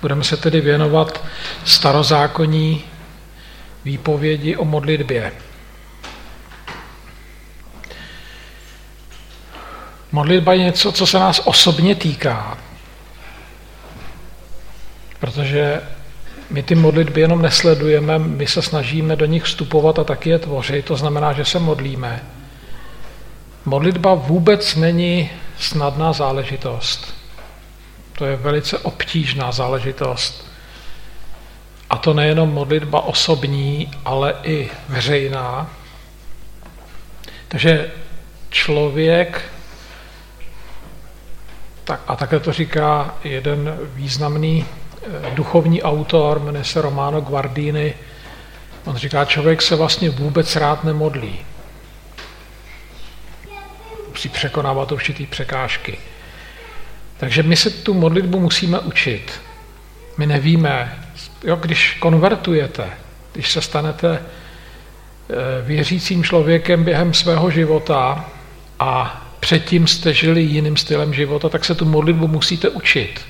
Budeme se tedy věnovat starozákonní výpovědi o modlitbě. Modlitba je něco, co se nás osobně týká, protože my ty modlitby jenom nesledujeme, my se snažíme do nich vstupovat a taky je tvořit, to znamená, že se modlíme. Modlitba vůbec není snadná záležitost. To je velice obtížná záležitost. A to nejenom modlitba osobní, ale i veřejná. Takže člověk, tak, a také to říká jeden významný eh, duchovní autor, jmenuje se Romano Guardini, on říká, člověk se vlastně vůbec rád nemodlí. Musí překonávat určitý překážky. Takže my se tu modlitbu musíme učit. My nevíme, jo, když konvertujete, když se stanete eh, věřícím člověkem během svého života a předtím jste žili jiným stylem života, tak se tu modlitbu musíte učit.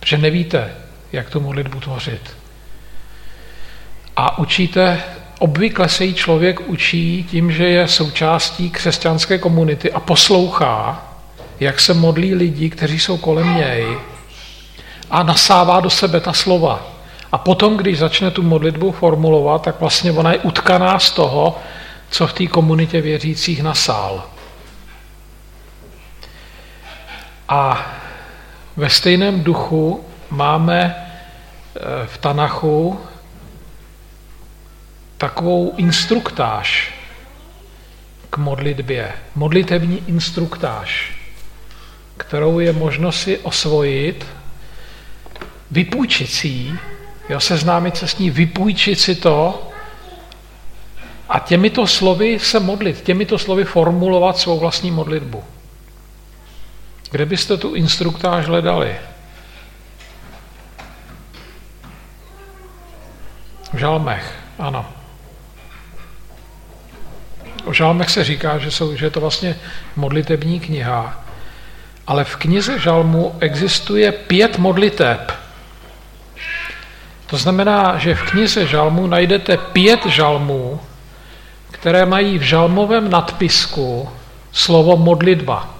Protože nevíte, jak tu modlitbu tvořit. A učíte, obvykle se jí člověk učí tím, že je součástí křesťanské komunity a poslouchá jak se modlí lidi, kteří jsou kolem něj a nasává do sebe ta slova. A potom, když začne tu modlitbu formulovat, tak vlastně ona je utkaná z toho, co v té komunitě věřících nasál. A ve stejném duchu máme eh, v Tanachu takovou instruktáž k modlitbě, modlitevní instruktáž kterou je možno si osvojit, vypůjčit si ji, jo, seznámit se s ní, vypůjčit si to a těmito slovy se modlit, těmito slovy formulovat svou vlastní modlitbu. Kde byste tu instruktáž hledali? V žalmech, ano. O žalmech se říká, že, jsou, že je to vlastně modlitební kniha, ale v knize Žalmu existuje pět modliteb. To znamená, že v knize Žalmu najdete pět žalmů, které mají v žalmovém nadpisku slovo modlitba.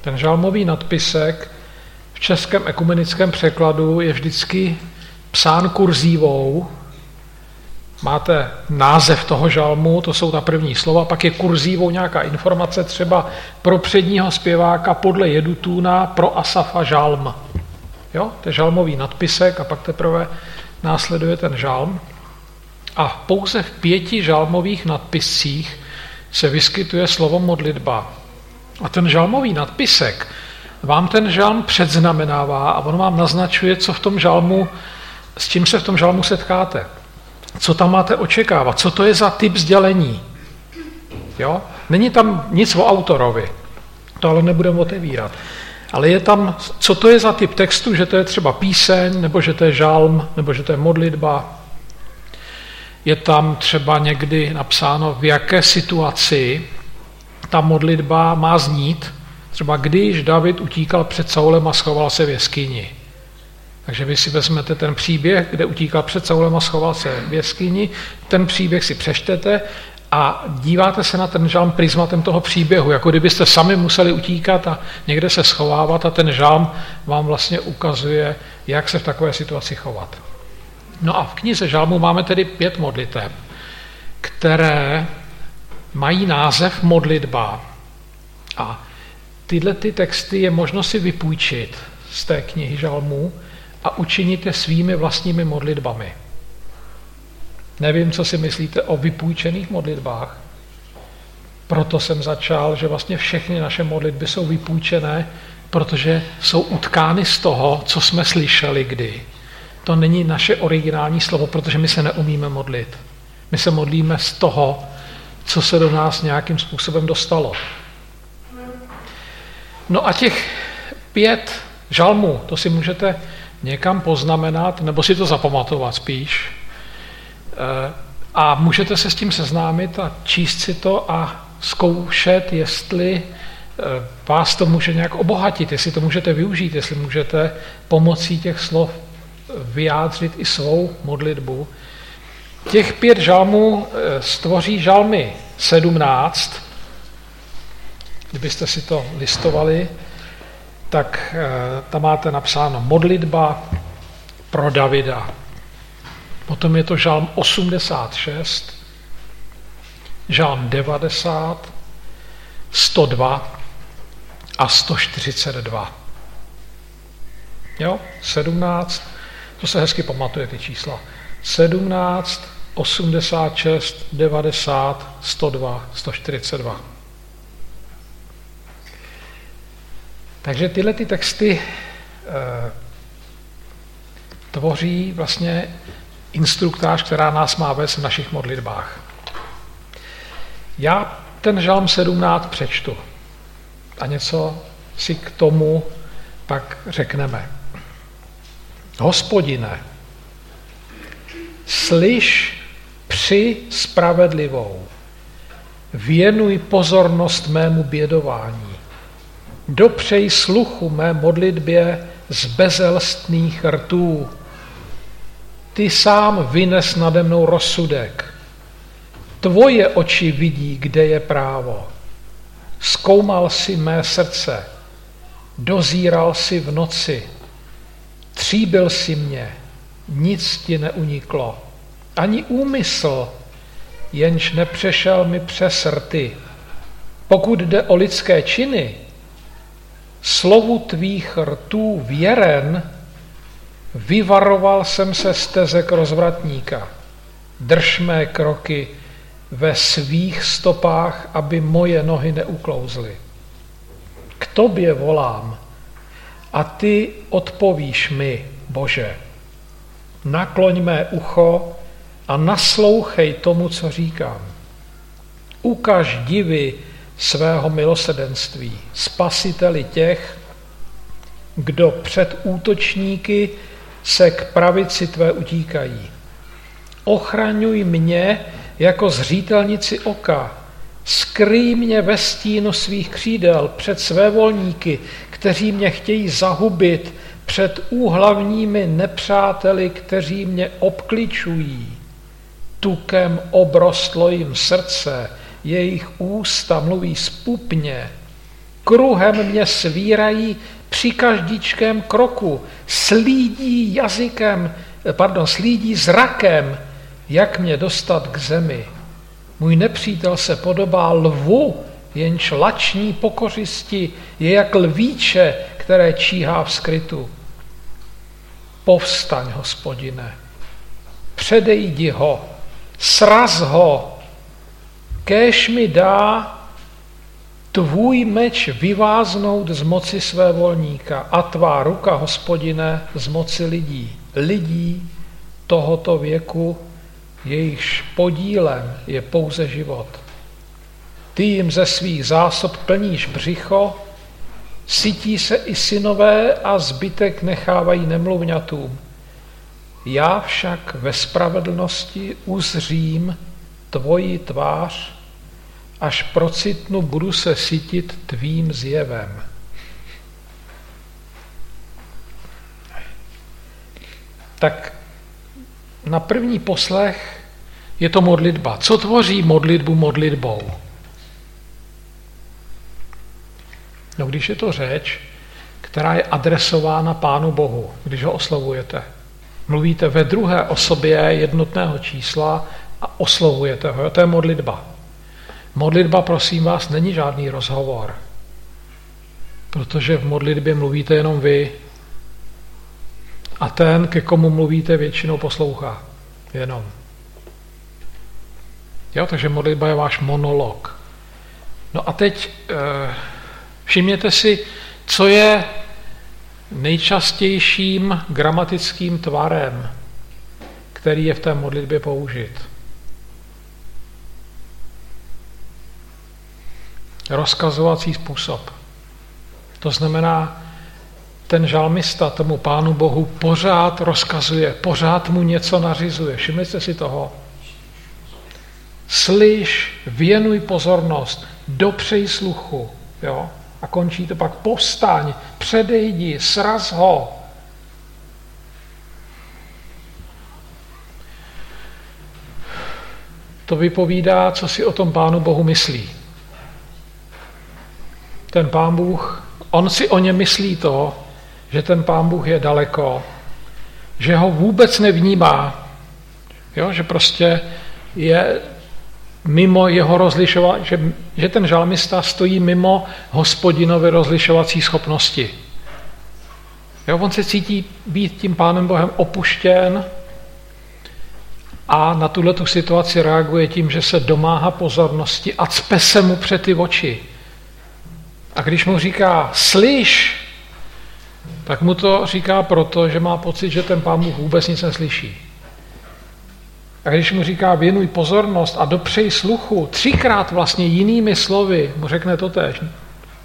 Ten žalmový nadpisek v českém ekumenickém překladu je vždycky psán kurzívou, máte název toho žalmu, to jsou ta první slova, pak je kurzívou nějaká informace, třeba pro předního zpěváka podle Jedutuna pro Asafa žalm. Jo, to je žalmový nadpisek a pak teprve následuje ten žalm. A pouze v pěti žalmových nadpiscích se vyskytuje slovo modlitba. A ten žalmový nadpisek vám ten žalm předznamenává a on vám naznačuje, co v tom žalmu, s čím se v tom žalmu setkáte co tam máte očekávat, co to je za typ sdělení. Jo? Není tam nic o autorovi, to ale nebudeme otevírat. Ale je tam, co to je za typ textu, že to je třeba píseň, nebo že to je žalm, nebo že to je modlitba. Je tam třeba někdy napsáno, v jaké situaci ta modlitba má znít. Třeba když David utíkal před Saulem a schoval se v jeskyni. Takže vy si vezmete ten příběh, kde utíkal před Saulem a schoval se v jeskyni, ten příběh si přečtete a díváte se na ten žalm prismatem toho příběhu, jako kdybyste sami museli utíkat a někde se schovávat a ten žalm vám vlastně ukazuje, jak se v takové situaci chovat. No a v knize žalmu máme tedy pět modliteb, které mají název modlitba. A tyhle ty texty je možno si vypůjčit z té knihy žalmů, a učiníte svými vlastními modlitbami. Nevím, co si myslíte o vypůjčených modlitbách. Proto jsem začal, že vlastně všechny naše modlitby jsou vypůjčené, protože jsou utkány z toho, co jsme slyšeli kdy. To není naše originální slovo, protože my se neumíme modlit. My se modlíme z toho, co se do nás nějakým způsobem dostalo. No a těch pět žalmů, to si můžete někam poznamenat, nebo si to zapamatovat spíš. Eh, a můžete se s tím seznámit a číst si to a zkoušet, jestli vás to může nějak obohatit, jestli to můžete využít, jestli můžete pomocí těch slov vyjádřit i svou modlitbu. Těch pět žalmů eh, stvoří žalmy 17. Kdybyste si to listovali, tak eh, tam máte napsáno modlitba pro Davida. Potom je to žalm 86, žalm 90, 102 a 142. Jo, 17, to se hezky pamatuje ty čísla. 17, 86, 90, 102, 142. Takže tyhle ty texty e, tvoří vlastně instruktář, která nás má vést v našich modlitbách. Já ten žalm 17 přečtu a něco si k tomu pak řekneme. Hospodine, slyš při spravedlivou, věnuj pozornost mému bědování, dopřej sluchu mé modlitbě z bezelstných rtů. Ty sám vynes nade mnou rozsudek. Tvoje oči vidí, kde je právo. Zkoumal si mé srdce, dozíral si v noci, tříbil si mě, nic ti neuniklo, ani úmysl, jenž nepřešel mi přes rty. Pokud jde o lidské činy, slovu tvých rtů věren, vyvaroval jsem se stezek rozvratníka. Drž mé kroky ve svých stopách, aby moje nohy neuklouzly. K tobě volám a ty odpovíš mi, Bože. Nakloň mé ucho a naslouchej tomu, co říkám. Ukaž divy svého milosedenství, spasiteli těch, kdo před útočníky se k pravici tvé utíkají. Ochraňuj mě jako zřítelnici oka, skryj mě ve stínu svých křídel před své volníky, kteří mě chtějí zahubit, před úhlavními nepřáteli, kteří mě obkličují. Tukem obrostlo jim srdce, jejich ústa mluví spupně, kruhem mě svírají při každičkém kroku, slídí jazykem, pardon, slídí zrakem, jak mě dostat k zemi. Můj nepřítel se podobá lvu, jenž lační pokořisti je jak lvíče, které číhá v skrytu. Povstaň, hospodine, předejdi ho, sraz ho, kéž mi dá tvůj meč vyváznout z moci své volníka a tvá ruka, hospodine, z moci lidí. Lidí tohoto věku jejichž podílem je pouze život. Ty jim ze svých zásob plníš břicho, sytí se i synové a zbytek nechávají nemluvňatům. Já však ve spravedlnosti uzřím tvoji tvář, až procitnu budu se sytit tvým zjevem. Tak na první poslech je to modlitba. Co tvoří modlitbu modlitbou? No když je to řeč, která je adresována Pánu Bohu, když ho oslovujete. Mluvíte ve druhé osobě jednotného čísla a oslovujete ho. To je modlitba. Modlitba, prosím vás, není žádný rozhovor. Protože v modlitbě mluvíte jenom vy, a ten, ke komu mluvíte, většinou poslouchá. Jenom. Jo, takže modlitba je váš monolog. No a teď e, všimněte si, co je nejčastějším gramatickým tvarem, který je v té modlitbě použit. Rozkazovací způsob. To znamená, ten žalmista tomu pánu Bohu pořád rozkazuje, pořád mu něco nařizuje. Všimli jste si toho? Slyš, věnuj pozornost, dopřej sluchu. Jo? A končí to pak povstaň, předejdi, sraz ho. To vypovídá, co si o tom Pánu Bohu myslí. Ten Pán Bůh, on si o ně myslí to, že ten Pán Bůh je daleko, že ho vůbec nevnímá, jo? že prostě je mimo jeho rozlišovat, že, že ten žalmista stojí mimo hospodinovy rozlišovací schopnosti. Jo, on se cítí být tím Pánem Bohem opuštěn a na tuhle tu situaci reaguje tím, že se domáhá pozornosti a cpe se mu před ty oči. A když mu říká, slyš, tak mu to říká proto, že má pocit, že ten pán Bůh vůbec nic neslyší. A když mu říká věnuj pozornost a dopřej sluchu, třikrát vlastně jinými slovy mu řekne to tež.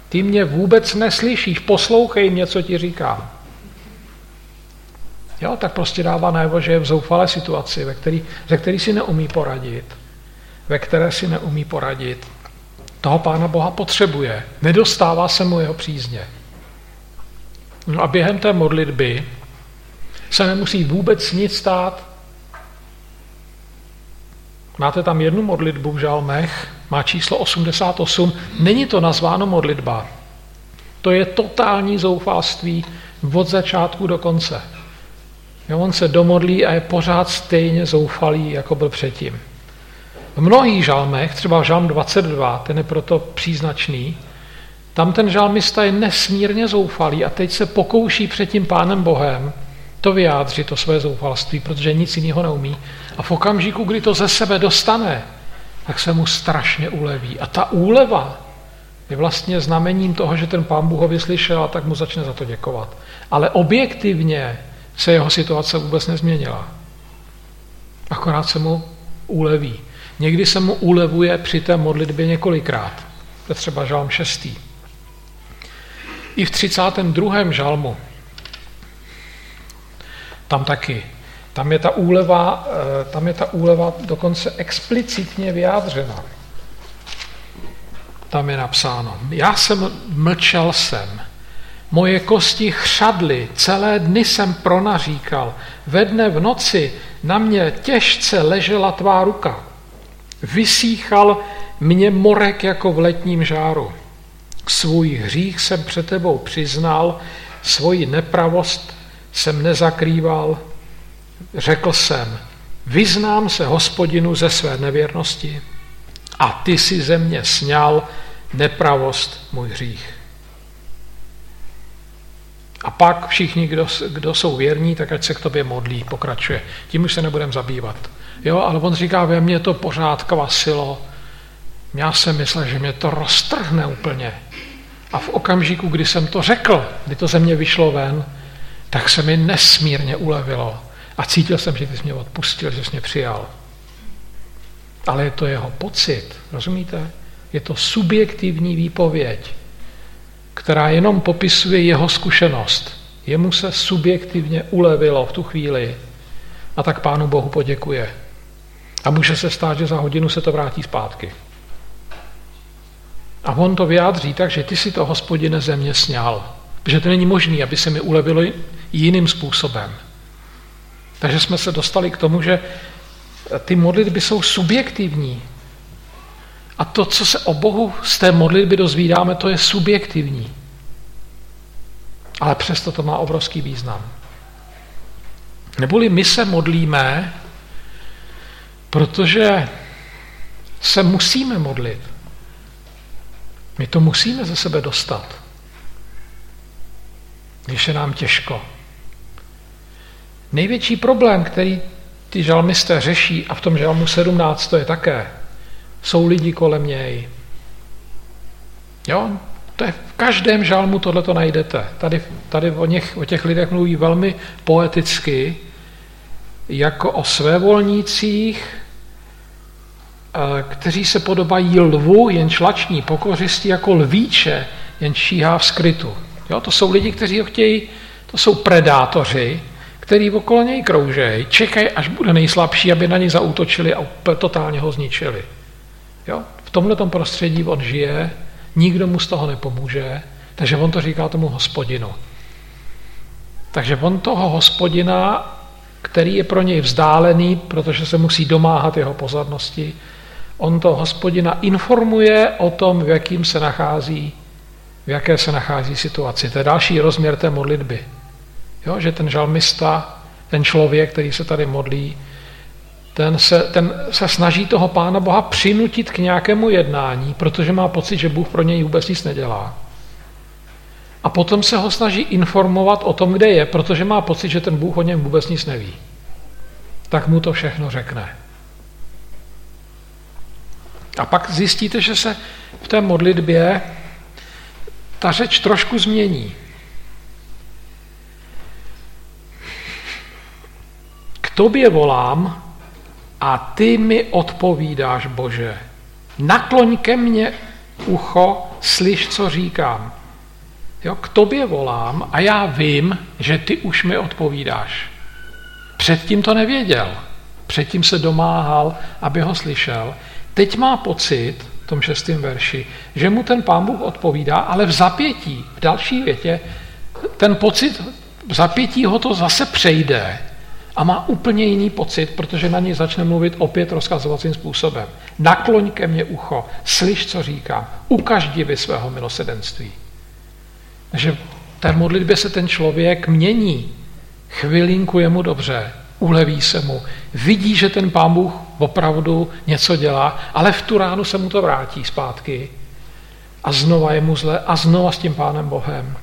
Ty mě vůbec neslyšíš, poslouchej mě, co ti říkám. Jo, tak prostě dává najevo, že je v zoufalé situaci, ve který, ze který si neumí poradit, ve které si neumí poradit. Toho Pána Boha potřebuje, nedostává se mu jeho přízně. No a během té modlitby se nemusí vůbec nic stát. Máte tam jednu modlitbu v žalmech, má číslo 88, není to nazváno modlitba. To je totální zoufalství od začátku do konce. Jo, on se domodlí a je pořád stejně zoufalý, jako byl předtím. V mnohých žalmech, třeba žalm 22, ten je proto příznačný, tam ten žalmista je nesmírně zoufalý a teď se pokouší před tím pánem Bohem to vyjádřit, to své zoufalství, protože nic jiného neumí. A v okamžiku, kdy to ze sebe dostane, tak se mu strašně uleví. A ta úleva je vlastně znamením toho, že ten pán Bůh ho vyslyšel a tak mu začne za to děkovat. Ale objektivně se jeho situace vůbec nezměnila. Akorát se mu uleví. Někdy se mu ulevuje při té modlitbě několikrát. To je třeba žalm 6. I v 32. žalmu, tam taky, tam je ta úleva, eh, tam je ta úleva dokonce explicitně vyjádřena. Tam je napsáno, já jsem mlčel jsem, moje kosti chřadly, celé dny jsem pronaříkal, ve dne v noci na mě těžce ležela tvá ruka. Vysíchal mě morek jako v letním žáru. Svůj hřích jsem před tebou přiznal, svoji nepravost jsem nezakrýval. Řekl jsem, vyznám se hospodinu ze své nevěrnosti a ty si ze mě sněl nepravost můj hřích. A pak všichni, kdo, kdo jsou věrní, tak ať se k tobě modlí, pokračuje. Tím už se nebudeme zabývat. Jo, ale on říká, ve mně to pořád kvasilo. Já jsem myslel, že mě to roztrhne úplně. A v okamžiku, kdy jsem to řekl, kdy to ze mě vyšlo ven, tak se mi nesmírně ulevilo. A cítil jsem, že ty jsi mě odpustil, že jsi mě přijal. Ale je to jeho pocit, rozumíte? Je to subjektivní výpověď, která jenom popisuje jeho zkušenost. Jemu se subjektivně ulevilo v tu chvíli a tak Pánu Bohu poděkuje. A může se stát, že za hodinu se to vrátí zpátky. A on to vyjádří tak, že ty si to hospodine země sněl. Protože to není možné, aby se mi ulevilo jiným způsobem. Takže jsme se dostali k tomu, že ty modlitby jsou subjektivní. A to, co se o Bohu z té modlitby dozvídáme, to je subjektivní. Ale přesto to má obrovský význam. Neboli my se modlíme, protože se musíme modlit. My to musíme ze sebe dostat, když je nám těžko. Největší problém, který ty žalmisté řeší, a v tom žalmu 17 to je také, jsou lidi kolem něj. Jo, to je v každém žalmu tohle to najdete. Tady, tady o, něch, o těch lidech mluví velmi poeticky, jako o svévolnících, eh, kteří se podobají lvu, jen člační pokořistí, jako lvíče, jen šíhá v skrytu. Jo, to jsou lidi, kteří ho chtějí, to jsou predátoři, který okolo něj kroužejí, čekají, až bude nejslabší, aby na něj zautočili a totálně ho zničili. Jo? V tomhle prostředí on žije, nikdo mu z toho nepomůže, takže on to říká tomu hospodinu. Takže on toho hospodina, který je pro něj vzdálený, protože se musí domáhat jeho pozornosti, on to hospodina informuje o tom, v jakým se nachází, v jaké se nachází situaci. To je další rozměr té modlitby. Jo, že ten žalmista, ten člověk, který se tady modlí, ten se, ten se snaží toho Pána Boha přinutit k nějakému jednání, protože má pocit, že Bůh pro něj vůbec nic nedělá. A potom se ho snaží informovat o tom, kde je, protože má pocit, že ten Bůh o něm vůbec nic neví. Tak mu to všechno řekne. A pak zjistíte, že se v té modlitbě ta řeč trošku změní. K tobě volám a ty mi odpovídáš, Bože. Nakloň ke mně ucho, slyš, co říkám. Jo, k tobě volám a já vím, že ty už mi odpovídáš. Předtím to nevěděl. Předtím se domáhal, aby ho slyšel. Teď má pocit, v tom šestém verši, že mu ten pán Bůh odpovídá, ale v zapětí, v další větě, ten pocit v zapětí ho to zase přejde a má úplně jiný pocit, protože na něj začne mluvit opět rozkazovacím způsobem. Nakloň ke mně ucho, slyš, co říkám, ukaž divy svého milosedenství. Takže v té modlitbě se ten člověk mění. Chvilinku je mu dobře, uleví se mu, vidí, že ten pán Bůh opravdu něco dělá, ale v tu ránu se mu to vrátí zpátky a znova je mu zle a znova s tím pánem Bohem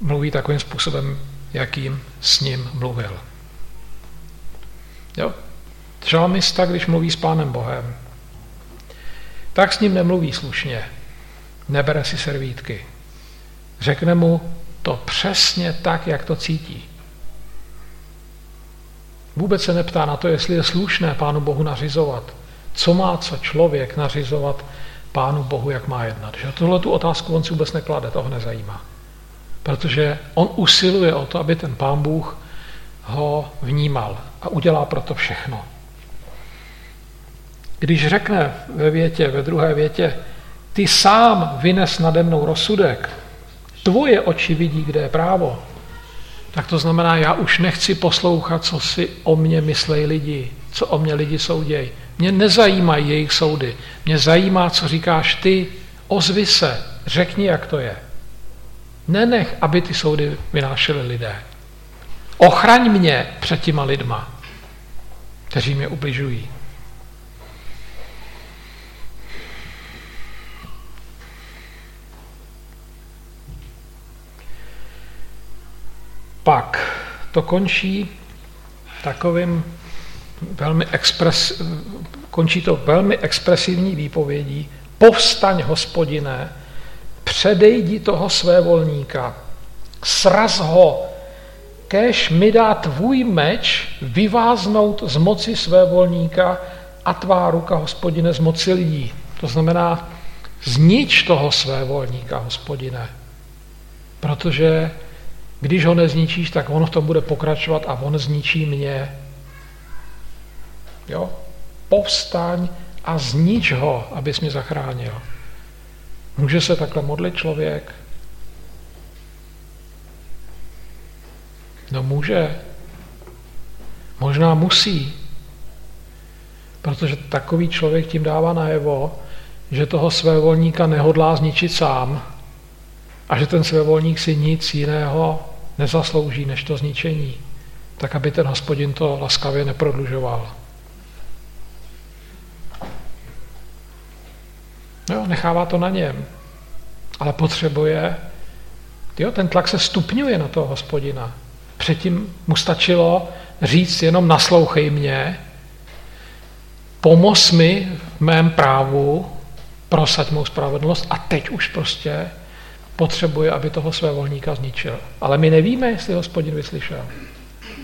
mluví takovým způsobem, jakým s ním mluvil. Jo? Žalmista, když mluví s pánem Bohem, tak s ním nemluví slušně, nebere si servítky, Řekne mu to přesně tak, jak to cítí. Vůbec se neptá na to, jestli je slušné Pánu Bohu nařizovat. Co má co člověk nařizovat Pánu Bohu, jak má jednat. Že tohle tu otázku on si vůbec neklade, toho nezajímá. Protože on usiluje o to, aby ten Pán Bůh ho vnímal a udělá proto všechno. Když řekne ve větě, ve druhé větě, ty sám vynes nade mnou rozsudek, tvoje oči vidí, kde je právo, tak to znamená, já už nechci poslouchat, co si o mě myslejí lidi, co o mě lidi soudějí. Mě nezajímají jejich soudy. Mě zajímá, co říkáš ty, ozvi se, řekni, jak to je. Nenech, aby ty soudy vynášely lidé. Ochraň mě před těma lidma, kteří mě ubližují. Pak to končí takovým velmi expres, končí to velmi expresivní výpovědí. Povstaň, hospodine, předejdi toho své volníka, sraz ho, kež mi dá tvůj meč vyváznout z moci své volníka a tvá ruka, hospodine, z moci lidí. To znamená, znič toho své volníka, hospodine, protože když ho nezničíš, tak on v tom bude pokračovat a on zničí mě. Jo? Povstaň a znič ho, abys mě zachránil. Může se takhle modlit člověk? No může. Možná musí. Protože takový člověk tím dává najevo, že toho svévolníka nehodlá zničit sám a že ten svévolník si nic jiného nezaslouží než to zničení, tak aby ten hospodin to laskavě neprodlužoval. Jo, nechává to na něm, ale potřebuje, jo, ten tlak se stupňuje na toho hospodina. Předtím mu stačilo říct jenom naslouchej mě, pomoz mi v mém právu, prosaď mou spravedlnost a teď už prostě potřebuje, aby toho své volníka zničil. Ale my nevíme, jestli hospodin vyslyšel.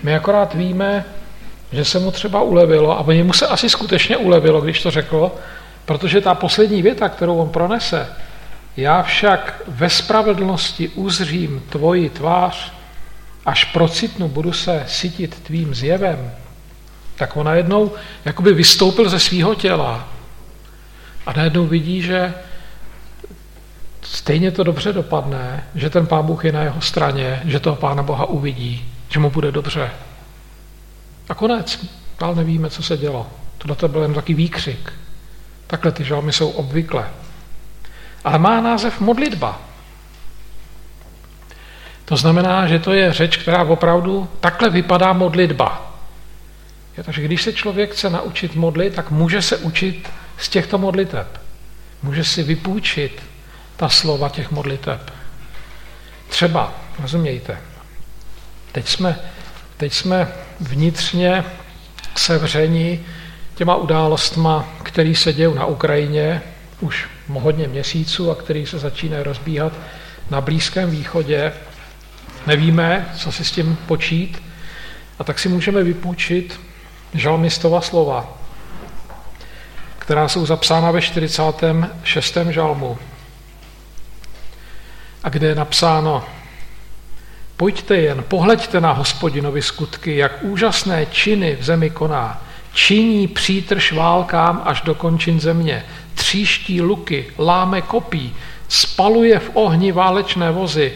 My akorát víme, že se mu třeba ulevilo, a mu se asi skutečně ulevilo, když to řekl, protože ta poslední věta, kterou on pronese, já však ve spravedlnosti uzřím tvoji tvář, až procitnu, budu se sytit tvým zjevem, tak on najednou jakoby vystoupil ze svého těla a najednou vidí, že stejně to dobře dopadne, že ten pán Bůh je na jeho straně, že toho pána Boha uvidí, že mu bude dobře. A konec. Dál nevíme, co se dělo. Tohle to byl jen taky výkřik. Takhle ty žalmy jsou obvykle. Ale má název modlitba. To znamená, že to je řeč, která opravdu takhle vypadá modlitba. Je, takže když se člověk chce naučit modlit, tak může se učit z těchto modliteb. Může si vypůjčit ta slova těch modliteb. Třeba, rozumějte, teď jsme, teď jsme vnitřně sevřeni těma událostma, které se dějí na Ukrajině už hodně měsíců a které se začínají rozbíhat na Blízkém východě. Nevíme, co si s tím počít, a tak si můžeme vypůjčit žalmistova slova, která jsou zapsána ve 46. žalmu a kde je napsáno Pojďte jen, pohleďte na hospodinovi skutky, jak úžasné činy v zemi koná. Činí přítrž válkám až do končin země. Tříští luky, láme kopí, spaluje v ohni válečné vozy.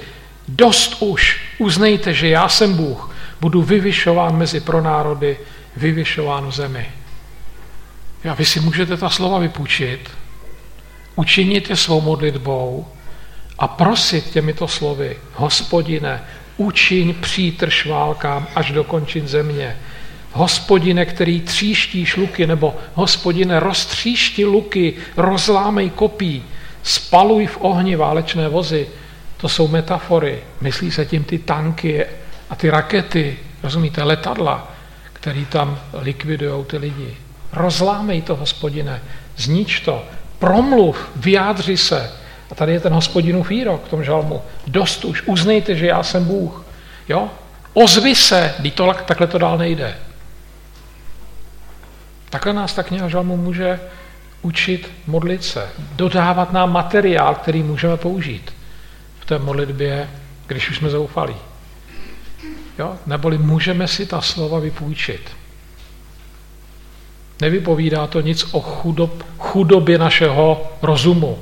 Dost už, uznejte, že já jsem Bůh, budu vyvyšován mezi pronárody, vyvyšován v zemi. A vy si můžete ta slova vypůjčit, učinit je svou modlitbou a prosit těmito slovy, hospodine, učiň přítrž válkám až do končin země. Hospodine, který tříští šluky, nebo hospodine, roztříští luky, rozlámej kopí, spaluj v ohni válečné vozy. To jsou metafory. Myslí se tím ty tanky a ty rakety, rozumíte, letadla, který tam likvidují ty lidi. Rozlámej to, hospodine, znič to, promluv, vyjádři se, a tady je ten hospodinův výrok v tom žalmu. Dost už, uznejte, že já jsem Bůh. Jo? Ozvi se, to, takhle to dál nejde. Takhle nás tak kniha žalmu může učit modlit se, dodávat nám materiál, který můžeme použít v té modlitbě, když už jsme zoufalí. Jo? Neboli můžeme si ta slova vypůjčit. Nevypovídá to nic o chudob, chudobě našeho rozumu,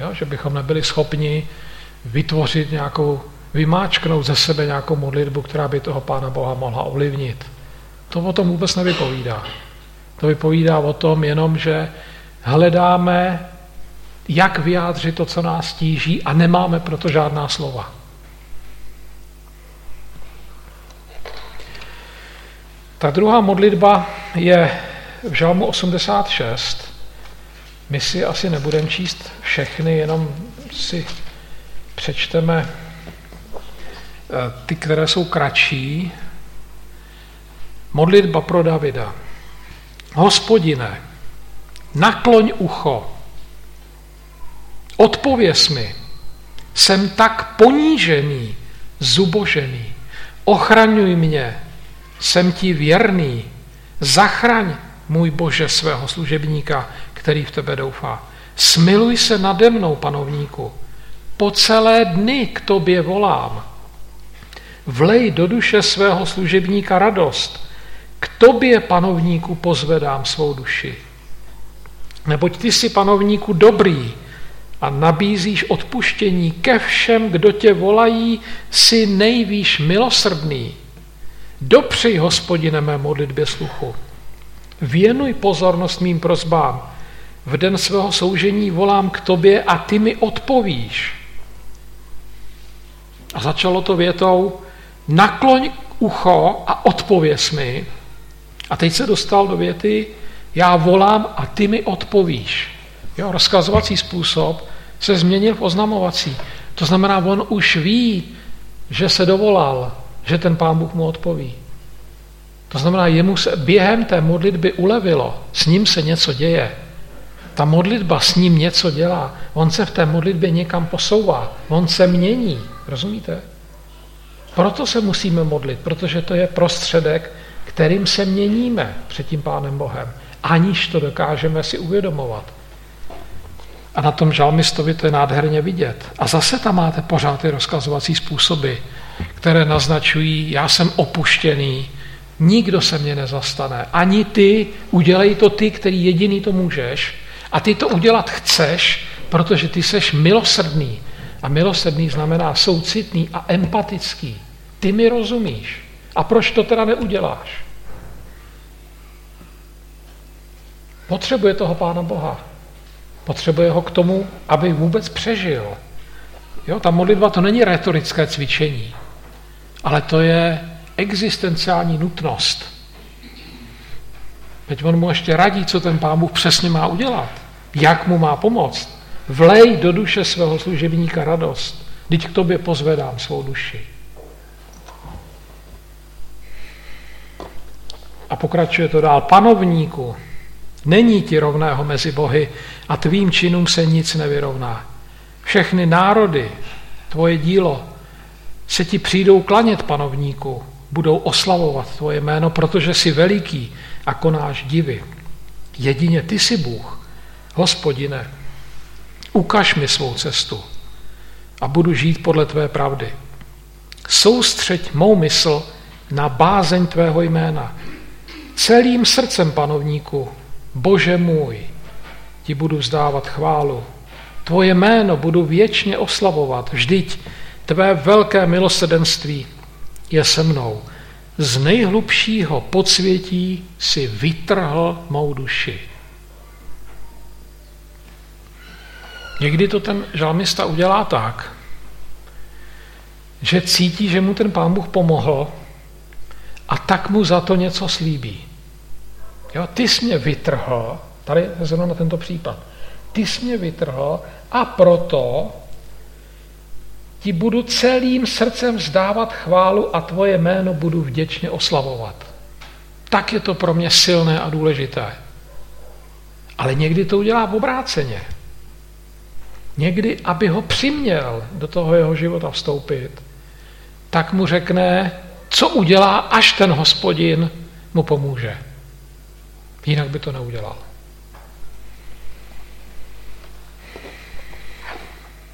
Jo? Že bychom nebyli schopni vytvořit nějakou, vymáčknout ze sebe nějakou modlitbu, která by toho Pána Boha mohla ovlivnit. To o tom vůbec nevypovídá. To vypovídá o tom jenom, že hledáme, jak vyjádřit to, co nás tíží a nemáme proto žádná slova. Ta druhá modlitba je v Žalmu 86, my si asi nebudeme číst všechny, jenom si přečteme eh, ty, které jsou kratší. Modlitba pro Davida. Hospodine, nakloň ucho, odpověz mi, jsem tak ponížený, zubožený, ochraňuj mě, jsem ti věrný, zachraň můj Bože svého služebníka, který v tebe doufá. Smiluj se nade mnou, panovníku. Po celé dny k tobě volám. Vlej do duše svého služebníka radost. K tobě, panovníku, pozvedám svou duši. Neboť ty jsi, panovníku, dobrý a nabízíš odpuštění ke všem, kdo tě volají, si nejvýš milosrdný. Dopři, hospodine, mé modlitbě sluchu. Věnuj pozornost mým prozbám. V den svého soužení volám k tobě a ty mi odpovíš. A začalo to větou, nakloň ucho a odpověz mi. A teď se dostal do věty, já volám a ty mi odpovíš. Jo, rozkazovací způsob se změnil v oznamovací. To znamená, on už ví, že se dovolal, že ten pán Bůh mu odpoví. To znamená, jemu se během té modlitby ulevilo, s ním se něco děje. Ta modlitba s ním něco dělá. On se v té modlitbě někam posouvá. On se mění. Rozumíte? Proto se musíme modlit, protože to je prostředek, kterým se měníme před tím Pánem Bohem, aniž to dokážeme si uvědomovat. A na tom žalmistovi to je nádherně vidět. A zase tam máte pořád ty rozkazovací způsoby, které naznačují, já jsem opuštěný, nikdo se mě nezastane. Ani ty, udělej to ty, který jediný to můžeš, a ty to udělat chceš, protože ty seš milosrdný. A milosrdný znamená soucitný a empatický. Ty mi rozumíš. A proč to teda neuděláš? Potřebuje toho Pána Boha. Potřebuje ho k tomu, aby vůbec přežil. Jo, ta modlitba to není retorické cvičení, ale to je existenciální nutnost. Teď on mu ještě radí, co ten pán Bůh přesně má udělat, jak mu má pomoct. Vlej do duše svého služebníka radost, teď k tobě pozvedám svou duši. Pokračuje to dál. Panovníku, není ti rovného mezi bohy a tvým činům se nic nevyrovná. Všechny národy, tvoje dílo, se ti přijdou klanět, panovníku, budou oslavovat tvoje jméno, protože jsi veliký a konáš divy. Jedině ty jsi Bůh, hospodine, ukaž mi svou cestu a budu žít podle tvé pravdy. Soustřeď mou mysl na bázeň tvého jména. Celým srdcem, panovníku, Bože můj, ti budu vzdávat chválu. Tvoje jméno budu věčně oslavovat. Vždyť tvé velké milosedenství je se mnou. Z nejhlubšího podsvětí si vytrhl mou duši. Někdy to ten žalmista udělá tak, že cítí, že mu ten pán Bůh pomohl a tak mu za to něco slíbí. Jo, ty jsi mě vytrhl, tady zrovna na tento případ, ty jsi mě vytrhl a proto ti budu celým srdcem vzdávat chválu a tvoje jméno budu vděčně oslavovat. Tak je to pro mě silné a důležité. Ale někdy to udělá v obráceně. Někdy, aby ho přiměl do toho jeho života vstoupit, tak mu řekne, co udělá, až ten hospodin mu pomůže. Jinak by to neudělal.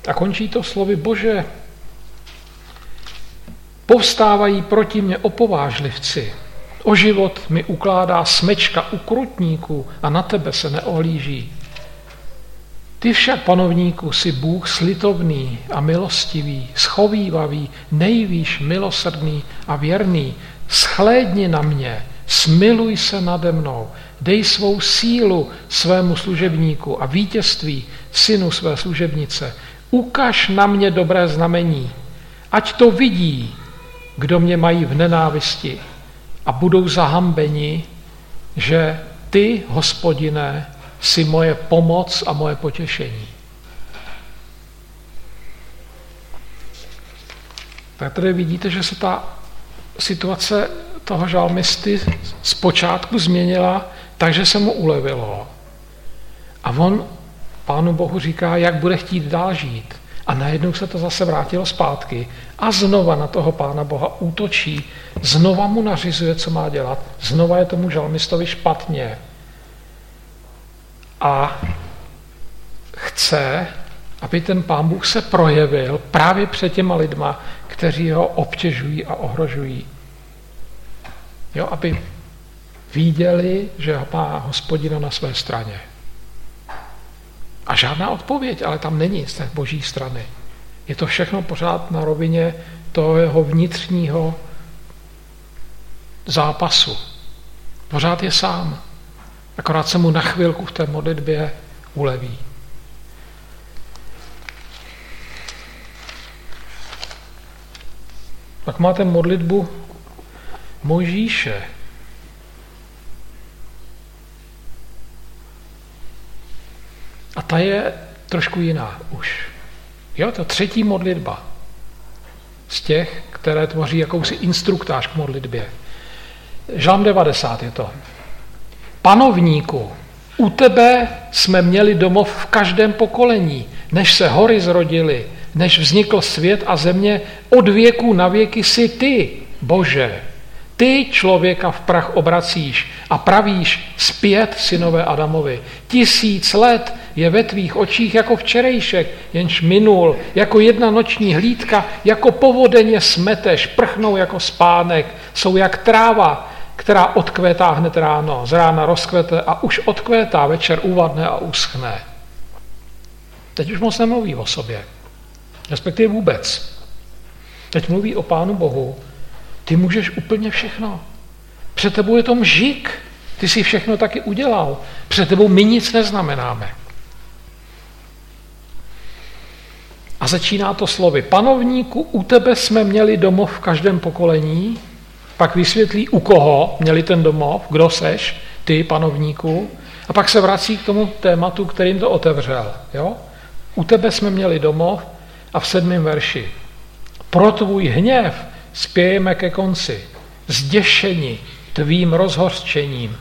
A končí to slovy Bože. Povstávají proti mě opovážlivci. O život mi ukládá smečka ukrutníků a na tebe se neohlíží. Ty však, panovníku, si Bůh slitovný a milostivý, schovývavý, nejvýš milosrdný a věrný. Schlédni na mě, smiluj se nade mnou, dej svou sílu svému služebníku a vítězství synu své služebnice. Ukaž na mě dobré znamení, ať to vidí, kdo mě mají v nenávisti a budou zahambeni, že ty, hospodine, si moje pomoc a moje potěšení. Tak tady vidíte, že se ta situace toho žalmisty zpočátku změnila, takže se mu ulevilo. A on Pánu Bohu říká, jak bude chtít dál žít. A najednou se to zase vrátilo zpátky a znova na toho Pána Boha útočí, znova mu nařizuje, co má dělat, znova je tomu žalmistovi špatně. A chce, aby ten Pán Bůh se projevil právě před těma lidma, kteří ho obtěžují a ohrožují. Jo, aby viděli, že má hospodina na své straně. A žádná odpověď, ale tam není z té boží strany. Je to všechno pořád na rovině toho jeho vnitřního zápasu. Pořád je sám. Akorát se mu na chvilku v té modlitbě uleví. Pak máte modlitbu Mojžíše, A ta je trošku jiná už. Jo, to třetí modlitba z těch, které tvoří jakousi instruktáž k modlitbě. Žalm 90 je to. Panovníku, u tebe jsme měli domov v každém pokolení, než se hory zrodily, než vznikl svět a země, od věku na věky si ty, Bože. Ty člověka v prach obracíš a pravíš zpět synové Adamovi. Tisíc let je ve tvých očích jako včerejšek, jenž minul, jako jedna noční hlídka, jako povodeně smeteš, prchnou jako spánek, jsou jak tráva, která odkvétá hned ráno, z rána rozkvete a už odkvétá, večer uvadne a uschne. Teď už moc nemluví o sobě. Respektive vůbec. Teď mluví o Pánu Bohu. Ty můžeš úplně všechno. Před tebou je to mžik. Ty si všechno taky udělal. Před tebou my nic neznamenáme. A začíná to slovy. Panovníku, u tebe jsme měli domov v každém pokolení, pak vysvětlí, u koho měli ten domov, kdo seš, ty, panovníku, a pak se vrací k tomu tématu, kterým to otevřel. Jo? U tebe jsme měli domov a v sedmém verši. Pro tvůj hněv spějeme ke konci, zděšení tvým rozhořčením.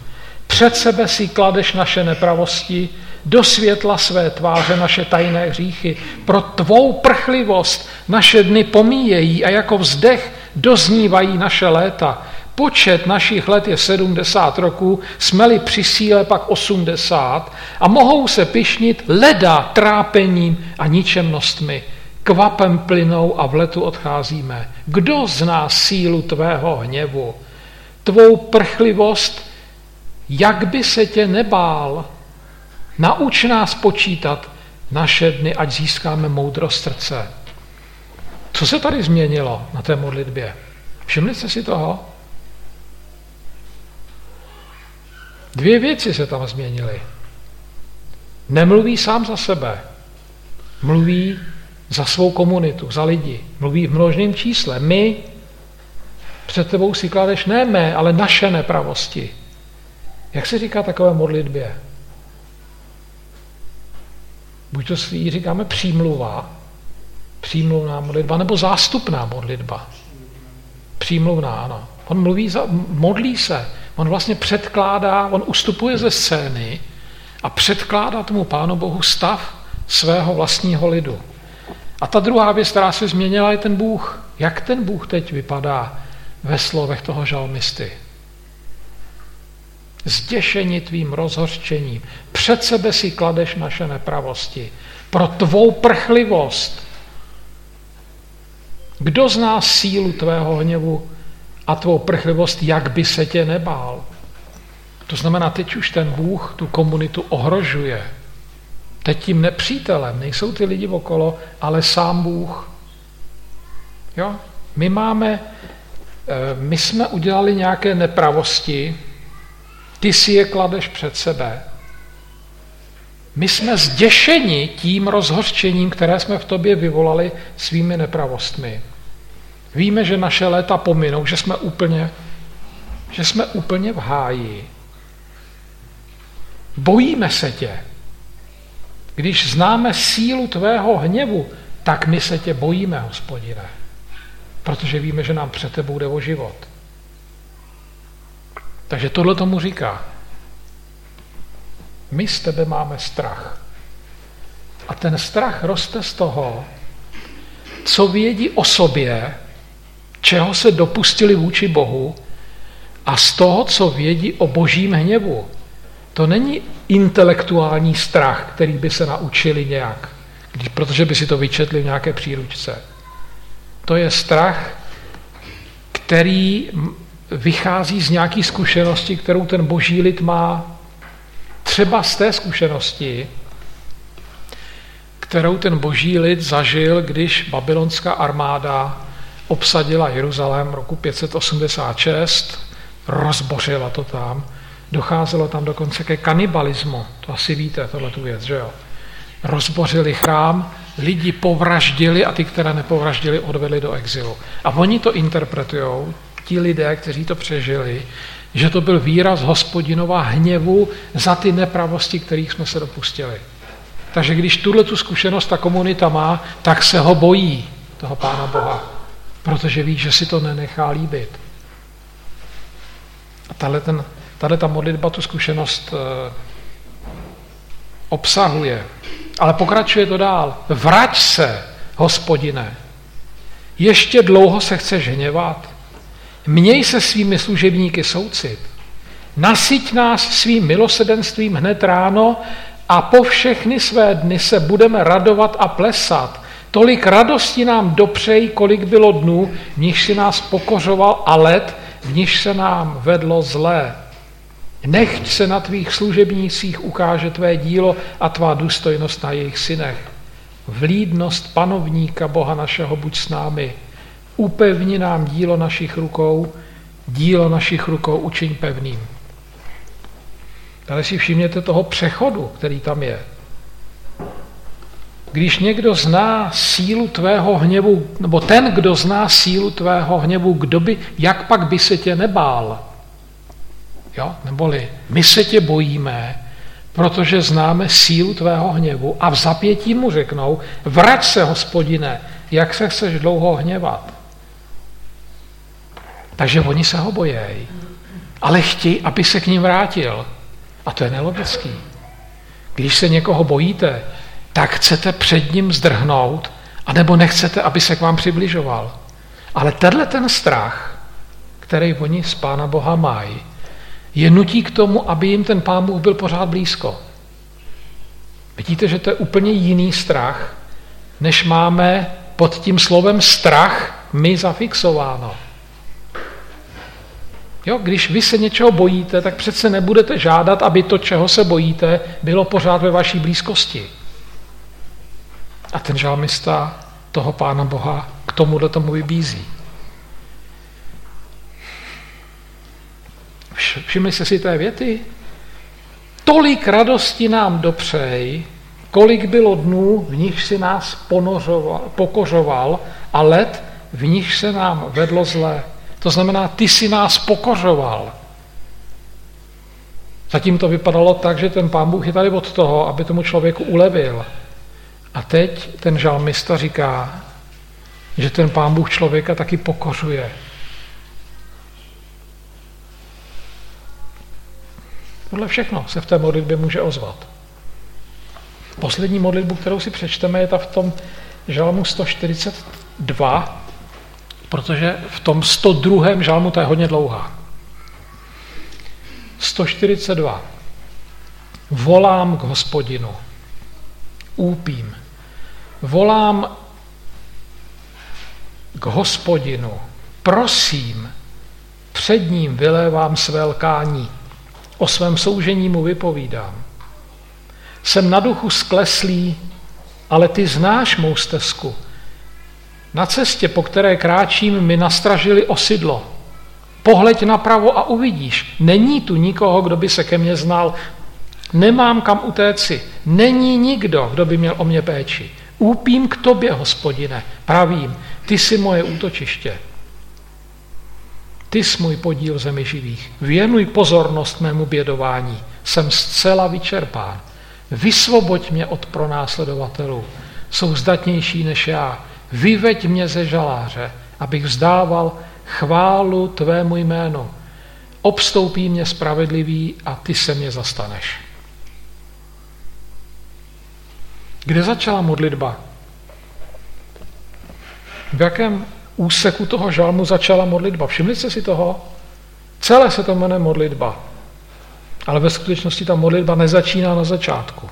Před sebe si kladeš naše nepravosti, do světla své tváře naše tajné hříchy. Pro tvou prchlivost naše dny pomíjejí a jako vzdech doznívají naše léta. Počet našich let je 70 roků, jsme-li při síle pak 80 a mohou se pišnit leda trápením a ničemnostmi. Kvapem plynou a v letu odcházíme. Kdo zná sílu tvého hněvu? Tvou prchlivost, jak by se tě nebál? Nauč nás počítat naše dny, ať získáme moudrost srdce. Co se tady změnilo na té modlitbě? Všimli jste si toho? Dvě věci se tam změnily. Nemluví sám za sebe, mluví za svou komunitu, za lidi. Mluví v množném čísle. My před tebou si kladeš ne mé, ale naše nepravosti. Jak se říká takové modlitbě? Buď to si říkáme přímluva, přímluvná modlitba, nebo zástupná modlitba. Přímluvná, ano. On mluví, za, modlí se, on vlastně předkládá, on ustupuje ze scény a předkládá tomu Pánu Bohu stav svého vlastního lidu. A ta druhá věc, která se změnila, je ten Bůh. Jak ten Bůh teď vypadá ve slovech toho žalmisty? Zděšení tvým rozhořčením. Před sebe si kladeš naše nepravosti. Pro tvou prchlivost. Kdo zná sílu tvého hněvu a tvou prchlivost, jak by se tě nebál? To znamená, teď už ten Bůh tu komunitu ohrožuje. Teď tím nepřítelem nejsou ty lidi okolo, ale sám Bůh. Jo? My máme, eh, my jsme udělali nějaké nepravosti, ty si je kladeš před sebe. My jsme zděšeni tím rozhořčením, které jsme v tobě vyvolali svými nepravostmi. Víme, že naše léta pominou, že jsme úplně, že jsme úplně v háji. Bojíme se tě. Když známe sílu tvého hněvu, tak my se tě bojíme, hospodine, protože víme, že nám před tebou jde o život. Takže tohle tomu říká. My z tebe máme strach. A ten strach roste z toho, co vědí o sobě, čeho se dopustili vůči Bohu a z toho, co vědí o božím hněvu. To není intelektuální strach, který by se naučili nějak, protože by si to vyčetli v nějaké příručce. To je strach, který vychází z nějaké zkušenosti, kterou ten boží lid má. Třeba z té zkušenosti, kterou ten boží lid zažil, když babylonská armáda obsadila Jeruzalém roku 586, rozbořila to tam, docházelo tam dokonce ke kanibalismu, to asi víte, tohle tu věc, že jo. Rozbořili chrám, lidi povraždili a ty, které nepovraždili, odvedli do exilu. A oni to interpretují, ti lidé, kteří to přežili, že to byl výraz hospodinova hněvu za ty nepravosti, kterých jsme se dopustili. Takže když tuhle tu zkušenost ta komunita má, tak se ho bojí, toho Pána Boha, protože ví, že si to nenechá líbit. A tahle, ten, tahle ta modlitba tu zkušenost e, obsahuje. Ale pokračuje to dál. Vrať se, hospodine. Ještě dlouho se chceš hněvat? Měj se svými služebníky soucit. Nasyť nás svým milosedenstvím hned ráno a po všechny své dny se budeme radovat a plesat. Tolik radosti nám dopřej, kolik bylo dnů, v nich si nás pokořoval a let, v nich se nám vedlo zlé. Nechť se na tvých služebnících ukáže tvé dílo a tvá důstojnost na jejich synech. vlídnost panovníka Boha našeho buď s námi. Upevni nám dílo našich rukou, dílo našich rukou učiň pevným. Ale si všimněte toho přechodu, který tam je. Když někdo zná sílu tvého hněvu, nebo ten, kdo zná sílu tvého hněvu, kdo by, jak pak by se tě nebál? Jo? Neboli my se tě bojíme, protože známe sílu tvého hněvu a v zapětí mu řeknou, vrať se, hospodine, jak se chceš dlouho hněvat. Takže oni se ho bojejí, ale chtějí, aby se k ním vrátil. A to je nelogický. Když se někoho bojíte, tak chcete před ním zdrhnout, anebo nechcete, aby se k vám přibližoval. Ale tenhle ten strach, který oni z Pána Boha mají, je nutí k tomu, aby jim ten Pán Bůh byl pořád blízko. Vidíte, že to je úplně jiný strach, než máme pod tím slovem strach my zafixováno. Jo, když vy se něčeho bojíte, tak přece nebudete žádat, aby to, čeho se bojíte, bylo pořád ve vaší blízkosti. A ten žalmista toho Pána Boha k tomuhle tomu vybízí. Všimli se si té věty? Tolik radosti nám dopřej, kolik bylo dnů, v nich si nás ponořoval, pokořoval a let, v nich se nám vedlo zlé. To znamená, ty si nás pokořoval. Zatím to vypadalo tak, že ten pán Bůh je tady od toho, aby tomu člověku ulevil. A teď ten žalmista říká, že ten pán Bůh člověka taky pokořuje. Tohle všechno se v té modlitbě může ozvat. Poslední modlitbu, kterou si přečteme, je ta v tom žalmu 142, protože v tom 102. žalmu to je hodně dlouhá. 142. Volám k hospodinu, úpím. Volám k hospodinu, prosím, před ním vylévám své lkání, o svém soužení mu vypovídám. Jsem na duchu skleslý, ale ty znáš mou stezku, na cestě, po které kráčím, mi nastražili osidlo. Pohleď napravo a uvidíš. Není tu nikoho, kdo by se ke mně znal. Nemám kam utéci. Není nikdo, kdo by měl o mě péči. Úpím k tobě, hospodine. Pravím, ty jsi moje útočiště. Ty jsi můj podíl zemi živých. Věnuj pozornost mému bědování. Jsem zcela vyčerpán. Vysvoboď mě od pronásledovatelů. Jsou zdatnější než já vyveď mě ze žaláře, abych vzdával chválu tvému jménu. Obstoupí mě spravedlivý a ty se mě zastaneš. Kde začala modlitba? V jakém úseku toho žalmu začala modlitba? Všimli jste si toho? Celé se to jmenuje modlitba. Ale ve skutečnosti ta modlitba nezačíná na začátku.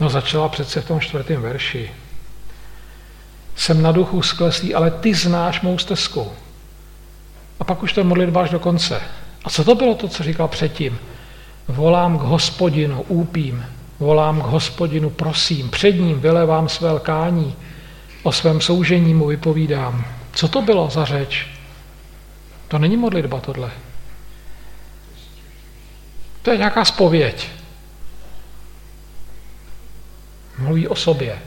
No začala přece v tom čtvrtém verši. Jsem na duchu skleslý, ale ty znáš mou stezku. A pak už to modlitba až do konce. A co to bylo to, co říkal předtím? Volám k hospodinu, úpím, volám k hospodinu, prosím, před ním vylevám své lkání, o svém soužení mu vypovídám. Co to bylo za řeč? To není modlitba tohle. To je nějaká spověď. Mluví o sobě,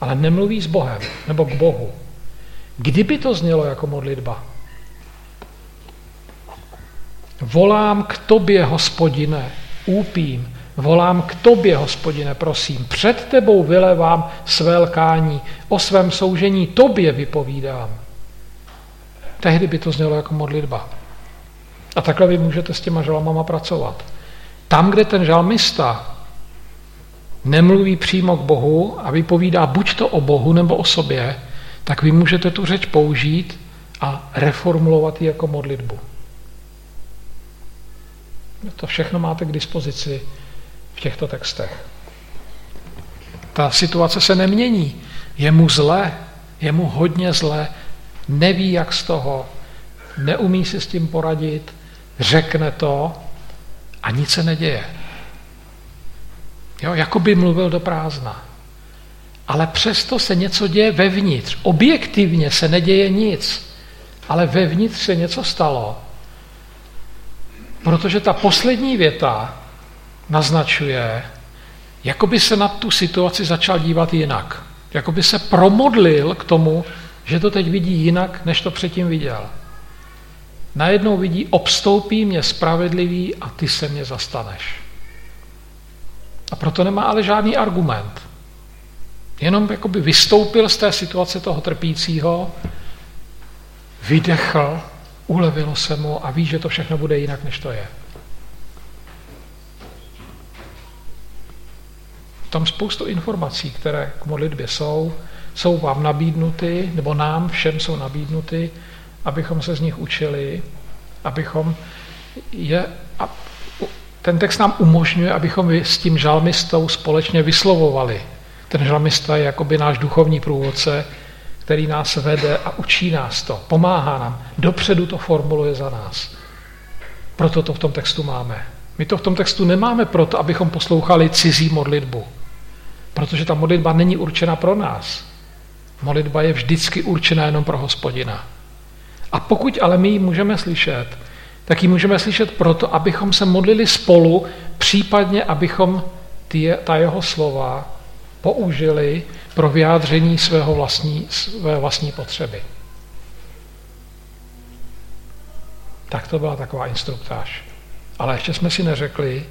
ale nemluví s Bohem nebo k Bohu. Kdyby to znělo jako modlitba? Volám k tobě, hospodine, úpím, volám k tobě, hospodine, prosím, před tebou vylevám své lkání, o svém soužení tobě vypovídám. Tehdy by to znělo jako modlitba. A takhle vy můžete s těma žalmama pracovat. Tam, kde ten žalmista nemluví přímo k Bohu a vypovídá buď to o Bohu nebo o sobě, tak vy můžete tu řeč použít a reformulovat ji jako modlitbu. To všechno máte k dispozici v těchto textech. Ta situace se nemění. Je mu zle, je mu hodně zle, neví, jak z toho, neumí si s tím poradit, řekne to a nic se neděje. Jo, jako by mluvil do prázdna. Ale přesto se něco děje vevnitř. Objektivně se neděje nic, ale vevnitř se něco stalo. Protože ta poslední věta naznačuje, jako by se na tu situaci začal dívat jinak. Jako by se promodlil k tomu, že to teď vidí jinak, než to předtím viděl. Najednou vidí, obstoupí mě spravedlivý a ty se mě zastaneš. A proto nemá ale žádný argument. Jenom jakoby vystoupil z té situace toho trpícího, vydechl, ulevilo se mu a ví, že to všechno bude jinak, než to je. Tam spoustu informací, které k modlitbě jsou, jsou vám nabídnuty, nebo nám všem jsou nabídnuty, abychom se z nich učili, abychom je, a ten text nám umožňuje, abychom s tím žalmistou společně vyslovovali. Ten žalmista je jakoby náš duchovní průvodce, který nás vede a učí nás to, pomáhá nám, dopředu to formuluje za nás. Proto to v tom textu máme. My to v tom textu nemáme proto, abychom poslouchali cizí modlitbu. Protože ta modlitba není určena pro nás. Modlitba je vždycky určena jenom pro hospodina. A pokud ale my ji můžeme slyšet, tak ji můžeme slyšet proto, abychom se modlili spolu, případně abychom ty, ta jeho slova použili pro vyjádření svého vlastní, své vlastní potřeby. Tak to byla taková instruktáž. Ale ještě jsme si neřekli,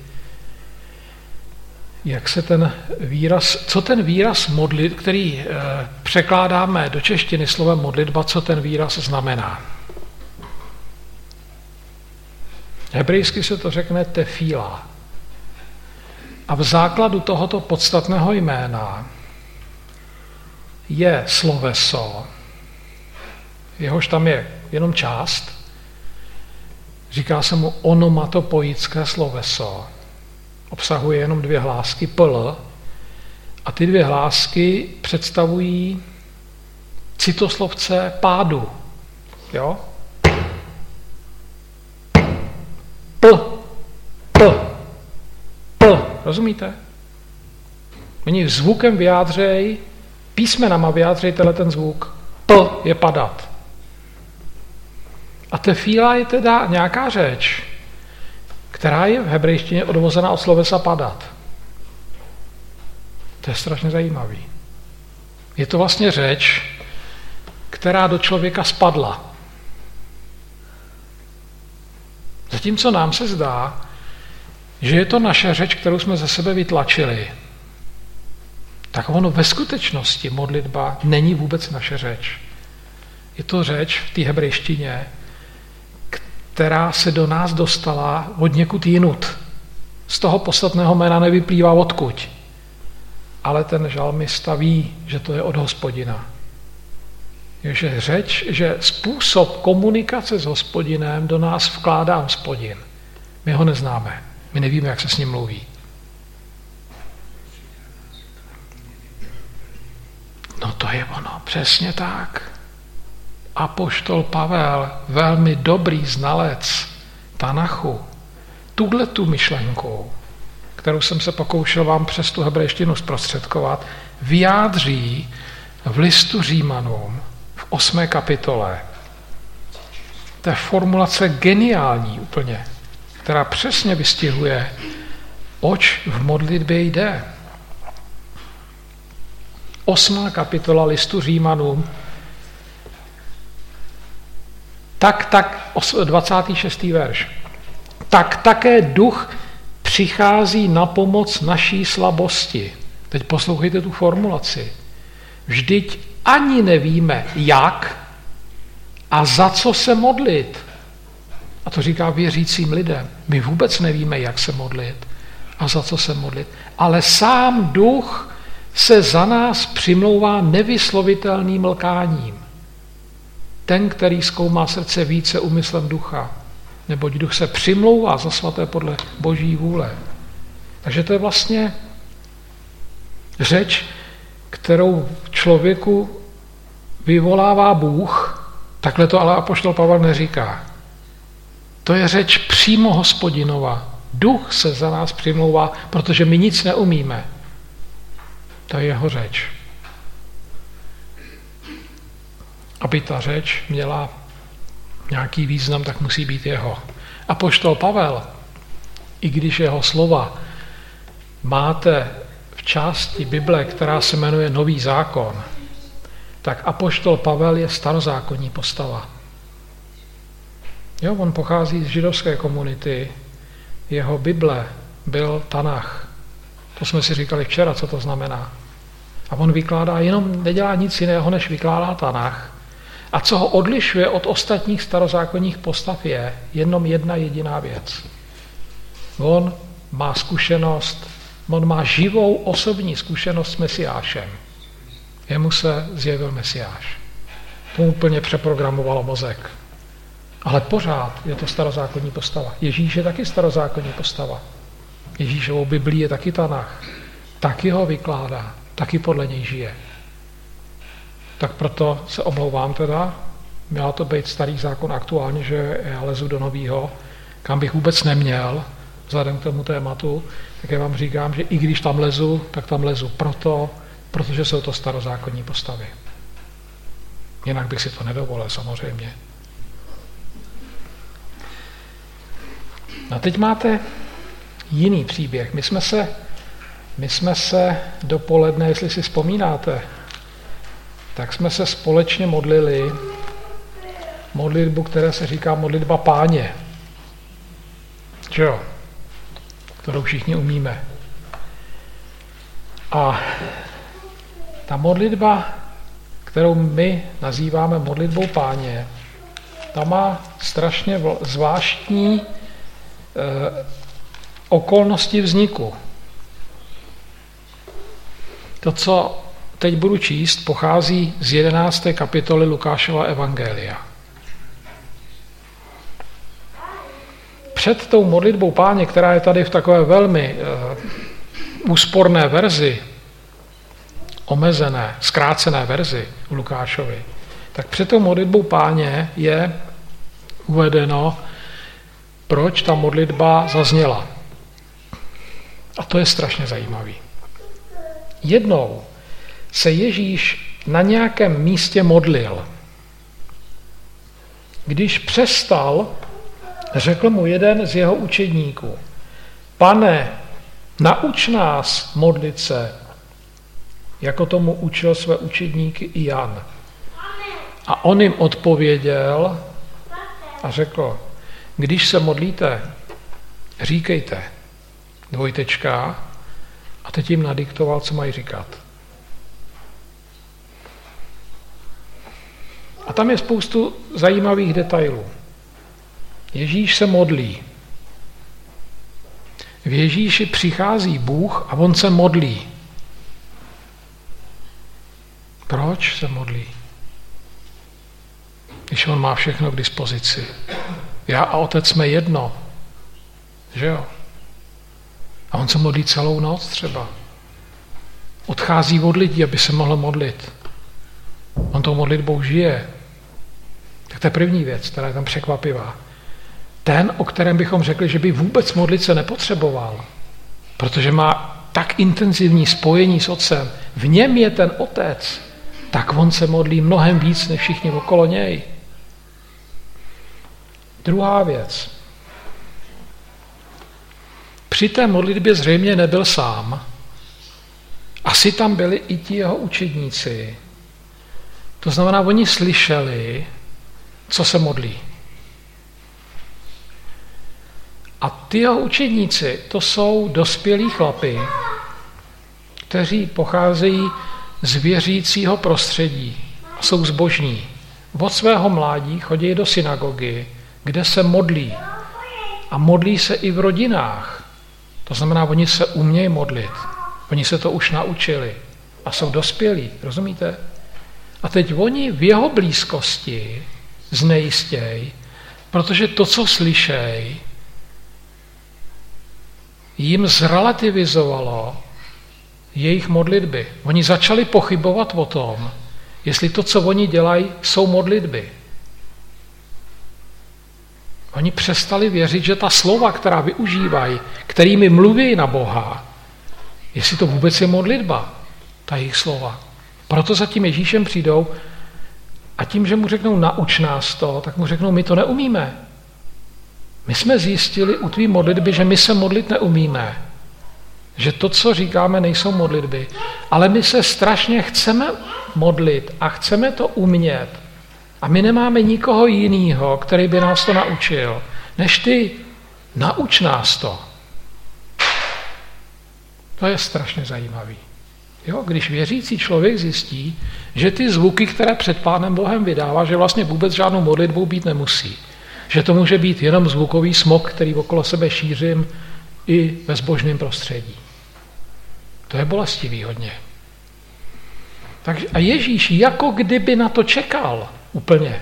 jak se ten výraz, co ten výraz modlit, který e, překládáme do češtiny slovem modlitba, co ten výraz znamená. Hebrejsky se to řekne tefíla. A v základu tohoto podstatného jména je sloveso, jehož tam je jenom část, říká se mu onomatopoické sloveso, obsahuje jenom dvě hlásky pl a ty dvě hlásky představují citoslovce pádu. Jo? P, P, P. Rozumíte? Oni zvukem vyjádřej, písmenama vyjádřej tenhle ten zvuk. P je padat. A tefíla je teda nějaká řeč, která je v hebrejštině odvozena od slovesa padat. To je strašně zajímavý. Je to vlastně řeč, která do člověka spadla. Zatímco nám se zdá, že je to naše řeč, kterou jsme ze sebe vytlačili, tak ono ve skutečnosti modlitba není vůbec naše řeč. Je to řeč v té hebrejštině, která se do nás dostala od někud jinut. Z toho podstatného jména nevyplývá odkuď. Ale ten žalmista ví, že to je od hospodina. Že řeč, že způsob komunikace s hospodinem do nás vkládá hospodin. My ho neznáme. My nevíme, jak se s ním mluví. No to je ono, přesně tak. Apoštol Pavel, velmi dobrý znalec Tanachu, tuhle tu myšlenku, kterou jsem se pokoušel vám přes tu hebrejštinu zprostředkovat, vyjádří v listu Římanům v osmé kapitole. To je formulace geniální úplně, která přesně vystihuje, oč v modlitbě jde. Osmá kapitola listu Římanům, tak, tak, 26. verš. Tak také duch přichází na pomoc naší slabosti. Teď poslouchejte tu formulaci. Vždyť ani nevíme, jak a za co se modlit. A to říká věřícím lidem. My vůbec nevíme, jak se modlit a za co se modlit. Ale sám duch se za nás přimlouvá nevyslovitelným lkáním. Ten, který zkoumá srdce více umyslem ducha, neboť duch se přimlouvá za svaté podle boží vůle. Takže to je vlastně řeč, kterou člověku vyvolává Bůh, takhle to ale apoštol Pavel neříká. To je řeč přímo hospodinova. Duch se za nás přimlouvá, protože my nic neumíme. To je jeho řeč. Aby ta řeč měla nějaký význam, tak musí být jeho. A poštol Pavel, i když jeho slova máte v části Bible, která se jmenuje Nový zákon, tak apoštol Pavel je starozákonní postava. Jo, on pochází z židovské komunity, jeho Bible byl Tanach. To jsme si říkali včera, co to znamená. A on vykládá, jenom nedělá nic jiného, než vykládá Tanach. A co ho odlišuje od ostatních starozákonních postav je jenom jedna jediná věc. On má zkušenost, on má živou osobní zkušenost s Mesiášem. Jemu se zjevil Mesiáš. To úplně přeprogramovalo mozek. Ale pořád je to starozákonní postava. Ježíš je taky starozákonní postava. Ježíšovou Biblii je taky Tanach. Taky ho vykládá, taky podle něj žije. Tak proto se omlouvám teda, měla to být starý zákon aktuálně, že já lezu do novýho, kam bych vůbec neměl, vzhledem k tomu tématu, tak já vám říkám, že i když tam lezu, tak tam lezu proto, protože jsou to starozákonní postavy. Jinak bych si to nedovolil samozřejmě. A teď máte jiný příběh. My jsme se, my jsme se dopoledne, jestli si vzpomínáte, tak jsme se společně modlili modlitbu, která se říká modlitba páně. Jo? Kterou všichni umíme. A ta modlitba, kterou my nazýváme modlitbou páně, ta má strašně zvláštní eh, okolnosti vzniku. To, co teď budu číst, pochází z 11. kapitoly Lukášova Evangelia. Před tou modlitbou páně, která je tady v takové velmi uh, úsporné verzi, omezené, zkrácené verzi u Lukášovi, tak před tou modlitbou páně je uvedeno, proč ta modlitba zazněla. A to je strašně zajímavý. Jednou se Ježíš na nějakém místě modlil. Když přestal, řekl mu jeden z jeho učedníků, pane, nauč nás modlit se, jako tomu učil své učedníky i Jan. A on jim odpověděl a řekl, když se modlíte, říkejte, dvojtečka, a teď jim nadiktoval, co mají říkat. A tam je spoustu zajímavých detailů. Ježíš se modlí. V Ježíši přichází Bůh a on se modlí. Proč se modlí? Když on má všechno k dispozici. Já a otec jsme jedno. Že jo? A on se modlí celou noc třeba. Odchází od lidí, aby se mohl modlit. On tou modlitbou žije. To je první věc, která je tam překvapivá. Ten, o kterém bychom řekli, že by vůbec modlit se nepotřeboval, protože má tak intenzivní spojení s otcem, v něm je ten otec, tak on se modlí mnohem víc než všichni okolo něj. Druhá věc. Při té modlitbě zřejmě nebyl sám. Asi tam byli i ti jeho učedníci. To znamená, oni slyšeli, co se modlí. A ty jeho učedníci, to jsou dospělí chlapy, kteří pocházejí z věřícího prostředí a jsou zbožní. Od svého mládí chodí do synagogy, kde se modlí. A modlí se i v rodinách. To znamená, oni se umějí modlit. Oni se to už naučili. A jsou dospělí, rozumíte? A teď oni v jeho blízkosti znejistěj, protože to, co slyšej, jim zrelativizovalo jejich modlitby. Oni začali pochybovat o tom, jestli to, co oni dělají, jsou modlitby. Oni přestali věřit, že ta slova, která využívají, kterými mluví na Boha, jestli to vůbec je modlitba, ta jejich slova. Proto za tím Ježíšem přijdou a tím, že mu řeknou nauč nás to, tak mu řeknou, my to neumíme. My jsme zjistili u tvý modlitby, že my se modlit neumíme. Že to, co říkáme, nejsou modlitby. Ale my se strašně chceme modlit a chceme to umět. A my nemáme nikoho jiného, který by nás to naučil, než ty. Nauč nás to. To je strašně zajímavý. Jo, když věřící člověk zjistí, že ty zvuky, které před Pánem Bohem vydává, že vlastně vůbec žádnou modlitbou být nemusí. Že to může být jenom zvukový smog, který okolo sebe šířím i ve zbožném prostředí. To je bolestivý hodně. Tak, a Ježíš jako kdyby na to čekal úplně.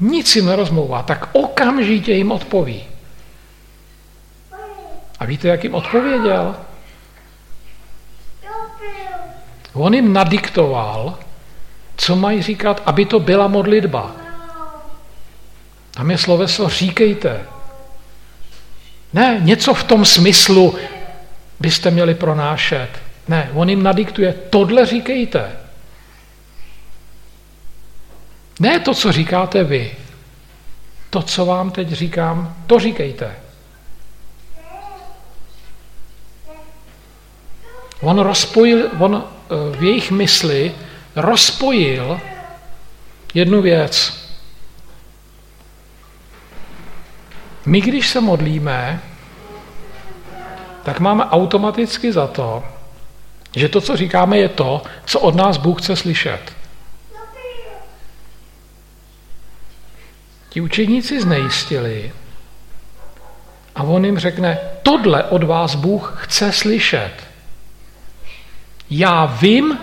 Nic jim nerozmlouvá, tak okamžitě jim odpoví. A víte, jak jim odpověděl? On jim nadiktoval, co mají říkat, aby to byla modlitba. Tam je sloveso říkejte. Ne, něco v tom smyslu byste měli pronášet. Ne, on jim nadiktuje, tohle říkejte. Ne to, co říkáte vy. To, co vám teď říkám, to říkejte. On rozpojil, on eh, v jejich mysli rozpojil jednu věc. My, když se modlíme, tak máme automaticky za to, že to, co říkáme, je to, co od nás Bůh chce slyšet. Ti učeníci znejistili a on jim řekne, tohle od vás Bůh chce slyšet. Já vím,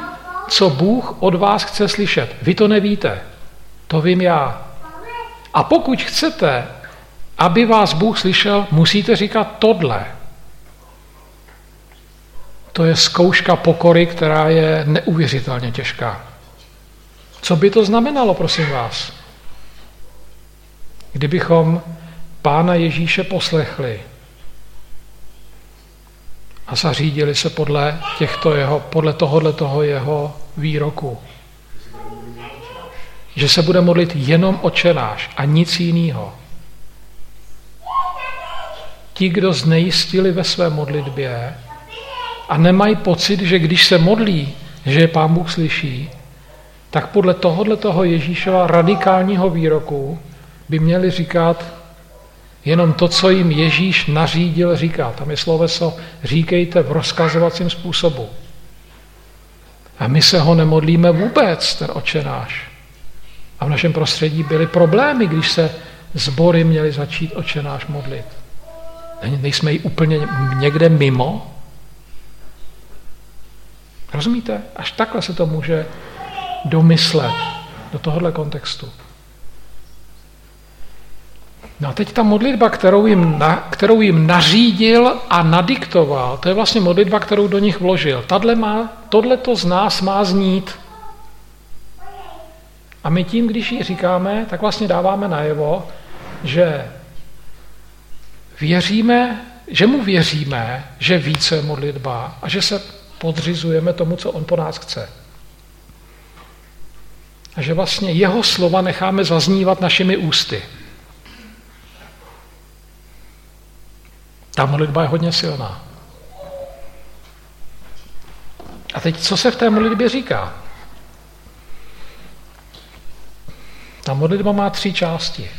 co Bůh od vás chce slyšet. Vy to nevíte. To vím já. A pokud chcete, aby vás Bůh slyšel, musíte říkat tohle. To je zkouška pokory, která je neuvěřitelně těžká. Co by to znamenalo, prosím vás? Kdybychom Pána Ježíše poslechli a zařídili se podle, těchto jeho, podle tohohle toho jeho výroku. Že se bude modlit jenom očenáš a nic jiného. Ti, kdo znejistili ve své modlitbě a nemají pocit, že když se modlí, že je Pán Bůh slyší, tak podle tohohle toho Ježíšova radikálního výroku by měli říkat jenom to, co jim Ježíš nařídil říkat. Tam je sloveso říkejte v rozkazovacím způsobu. A my se ho nemodlíme vůbec, ten očenáš. A v našem prostředí byly problémy, když se sbory měly začít očenáš modlit. Nejsme ji úplně někde mimo? Rozumíte? Až takhle se to může domyslet do tohohle kontextu. No a teď ta modlitba, kterou jim, na, kterou jim nařídil a nadiktoval, to je vlastně modlitba, kterou do nich vložil. Tadle má, tohle to z nás má znít. A my tím, když ji říkáme, tak vlastně dáváme najevo, že věříme, že mu věříme, že více modlitba a že se podřizujeme tomu, co on po nás chce. A že vlastně jeho slova necháme zaznívat našimi ústy. Ta modlitba je hodně silná. A teď, co se v té modlitbě říká? Ta modlitba má tři části.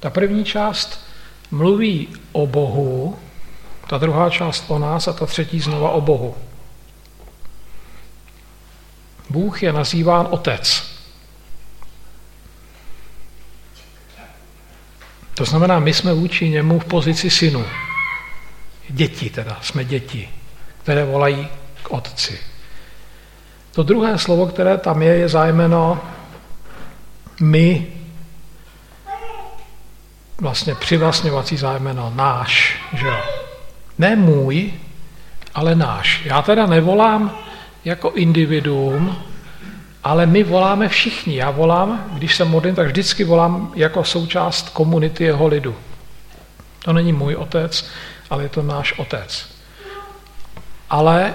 Ta první část mluví o Bohu, ta druhá část o nás a ta třetí znova o Bohu. Bůh je nazýván Otec. To znamená, my jsme vůči němu v pozici synu. Děti teda, jsme děti, které volají k otci. To druhé slovo, které tam je, je zájmeno my, vlastně přivlastňovací zájmeno, náš, že jo. Ne můj, ale náš. Já teda nevolám jako individuum, ale my voláme všichni. Já volám, když se modlím, tak vždycky volám jako součást komunity jeho lidu. To není můj otec, ale je to náš otec. Ale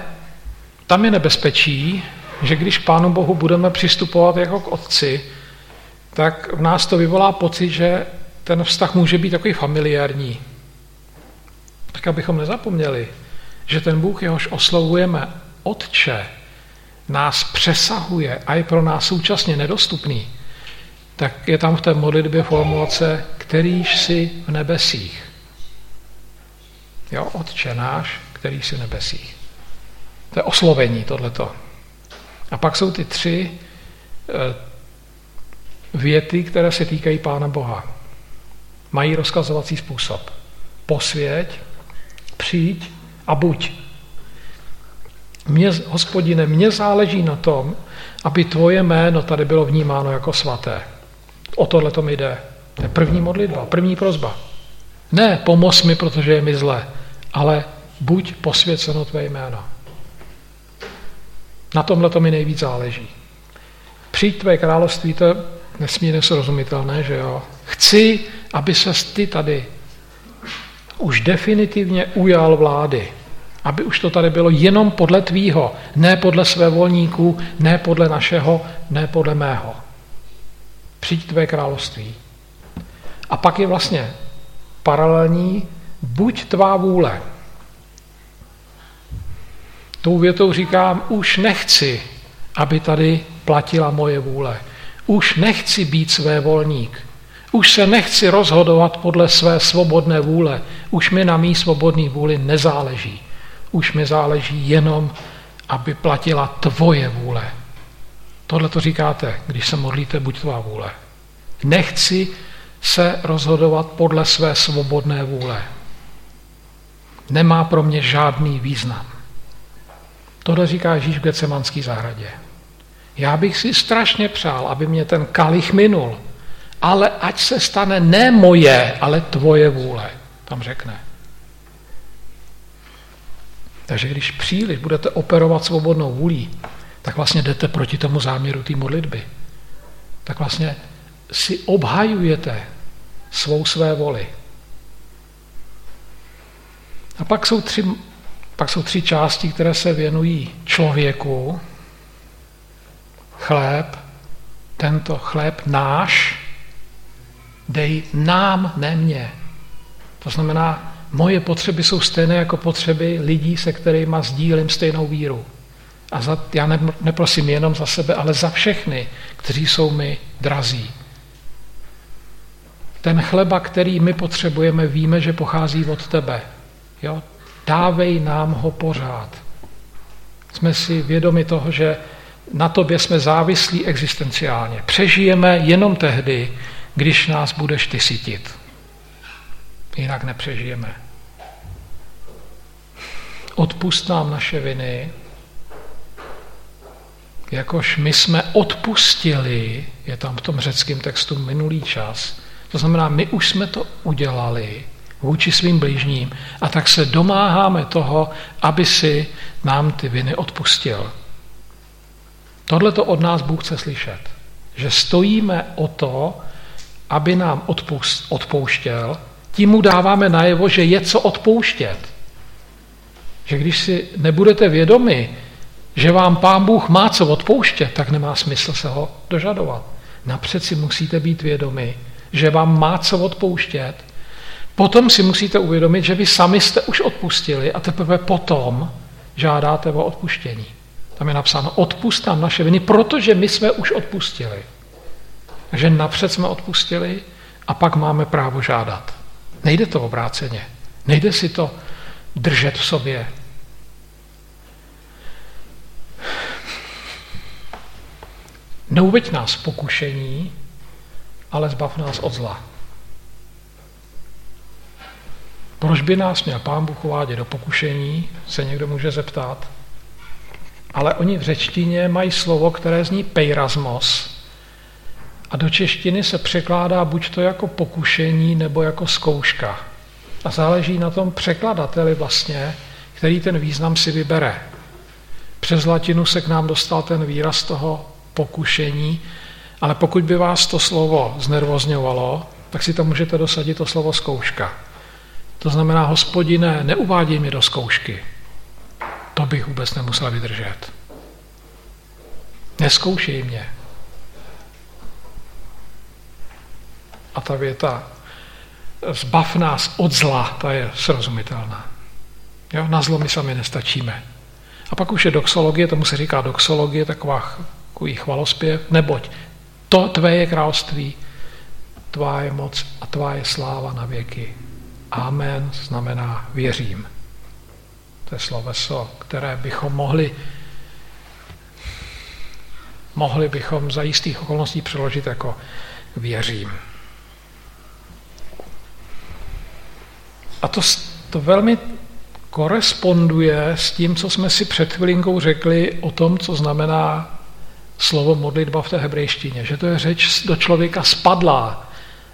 tam je nebezpečí, že když Pánu Bohu budeme přistupovat jako k otci, tak v nás to vyvolá pocit, že ten vztah může být takový familiární. Tak abychom nezapomněli, že ten Bůh, jehož oslovujeme Otče, nás přesahuje a je pro nás současně nedostupný, tak je tam v té modlitbě formulace, kterýž si v nebesích. Jo, Otče náš, který si v nebesích. To je oslovení tohleto. A pak jsou ty tři eh, věty, které se týkají Pána Boha. Mají rozkazovací způsob. Posvěť, přijď a buď. Mě, hospodine, mně záleží na tom, aby tvoje jméno tady bylo vnímáno jako svaté. O tohle to mi jde. To je první modlitba, první prozba. Ne, pomoz mi, protože je mi zle, ale buď posvěceno tvé jméno. Na tomhle to mi nejvíc záleží. Přijď tvé království, to je nesmírně srozumitelné, že jo. Chci, aby se ty tady už definitivně ujal vlády. Aby už to tady bylo jenom podle tvýho, ne podle své volníků, ne podle našeho, ne podle mého. Přijď tvé království. A pak je vlastně paralelní buď tvá vůle. Tou větou říkám, už nechci, aby tady platila moje vůle. Už nechci být své volník. Už se nechci rozhodovat podle své svobodné vůle. Už mi na mý svobodné vůli nezáleží. Už mi záleží jenom, aby platila tvoje vůle. Tohle to říkáte, když se modlíte, buď tvá vůle. Nechci se rozhodovat podle své svobodné vůle. Nemá pro mě žádný význam. Tohle říká Ježíš v Gecemanské zahradě. Já bych si strašně přál, aby mě ten kalich minul, ale ať se stane ne moje, ale tvoje vůle, tam řekne. Takže když příliš budete operovat svobodnou vůlí, tak vlastně jdete proti tomu záměru té modlitby. Tak vlastně si obhajujete svou své voli. A pak jsou tři, pak jsou tři části, které se věnují člověku. Chléb, tento chléb náš, dej nám, ne mě. To znamená, moje potřeby jsou stejné jako potřeby lidí, se kterými sdílím stejnou víru. A za, já ne, neprosím jenom za sebe, ale za všechny, kteří jsou mi drazí. Ten chleba, který my potřebujeme, víme, že pochází od tebe. Jo? Dávej nám ho pořád. Jsme si vědomi toho, že na tobě jsme závislí existenciálně. Přežijeme jenom tehdy, když nás budeš ty sytit. Jinak nepřežijeme. Odpust nám naše viny, jakož my jsme odpustili, je tam v tom řeckém textu minulý čas, to znamená, my už jsme to udělali vůči svým blížním a tak se domáháme toho, aby si nám ty viny odpustil. Tohle to od nás Bůh chce slyšet. Že stojíme o to, aby nám odpust, odpouštěl, tím mu dáváme najevo, že je co odpouštět. Že když si nebudete vědomi, že vám pán Bůh má co odpouštět, tak nemá smysl se ho dožadovat. Napřed si musíte být vědomi, že vám má co odpouštět, potom si musíte uvědomit, že vy sami jste už odpustili a teprve potom žádáte o odpuštění. Tam je napsáno, odpust nám naše viny, protože my jsme už odpustili. Takže napřed jsme odpustili a pak máme právo žádat. Nejde to obráceně. Nejde si to držet v sobě. Neuveď nás pokušení, ale zbav nás od zla. Proč by nás měl pán Bůh uvádět do pokušení, se někdo může zeptat. Ale oni v řečtině mají slovo, které zní pejrazmos. A do češtiny se překládá buď to jako pokušení, nebo jako zkouška. A záleží na tom překladateli vlastně, který ten význam si vybere. Přes latinu se k nám dostal ten výraz toho pokušení, ale pokud by vás to slovo znervozňovalo, tak si tam můžete dosadit to slovo zkouška. To znamená, hospodine, neuvádí mě do zkoušky. To bych vůbec nemusel vydržet. Neskoušej mě. A ta věta, zbav nás od zla, ta je srozumitelná. Jo? Na zlo my sami nestačíme. A pak už je doxologie, tomu se říká doxologie, taková, takový chvalospěv, neboť to tvé je království, tvá je moc a tvá je sláva na věky. Amen znamená věřím. To je sloveso, které bychom mohli mohli bychom za jistých okolností přeložit jako věřím. A to, to velmi koresponduje s tím, co jsme si před chvilinkou řekli o tom, co znamená slovo modlitba v té hebrejštině, že to je řeč do člověka spadlá.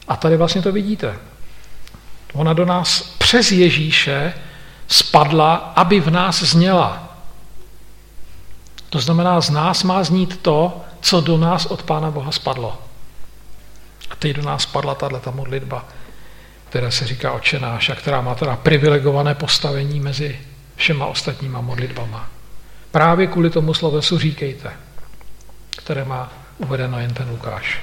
A tady vlastně to vidíte. Ona do nás přes Ježíše spadla, aby v nás zněla. To znamená, z nás má znít to, co do nás od Pána Boha spadlo. A teď do nás spadla tato modlitba, která se říká očenáš a která má teda privilegované postavení mezi všema ostatníma modlitbama. Právě kvůli tomu slovesu říkejte, které má uvedeno jen ten Lukáš.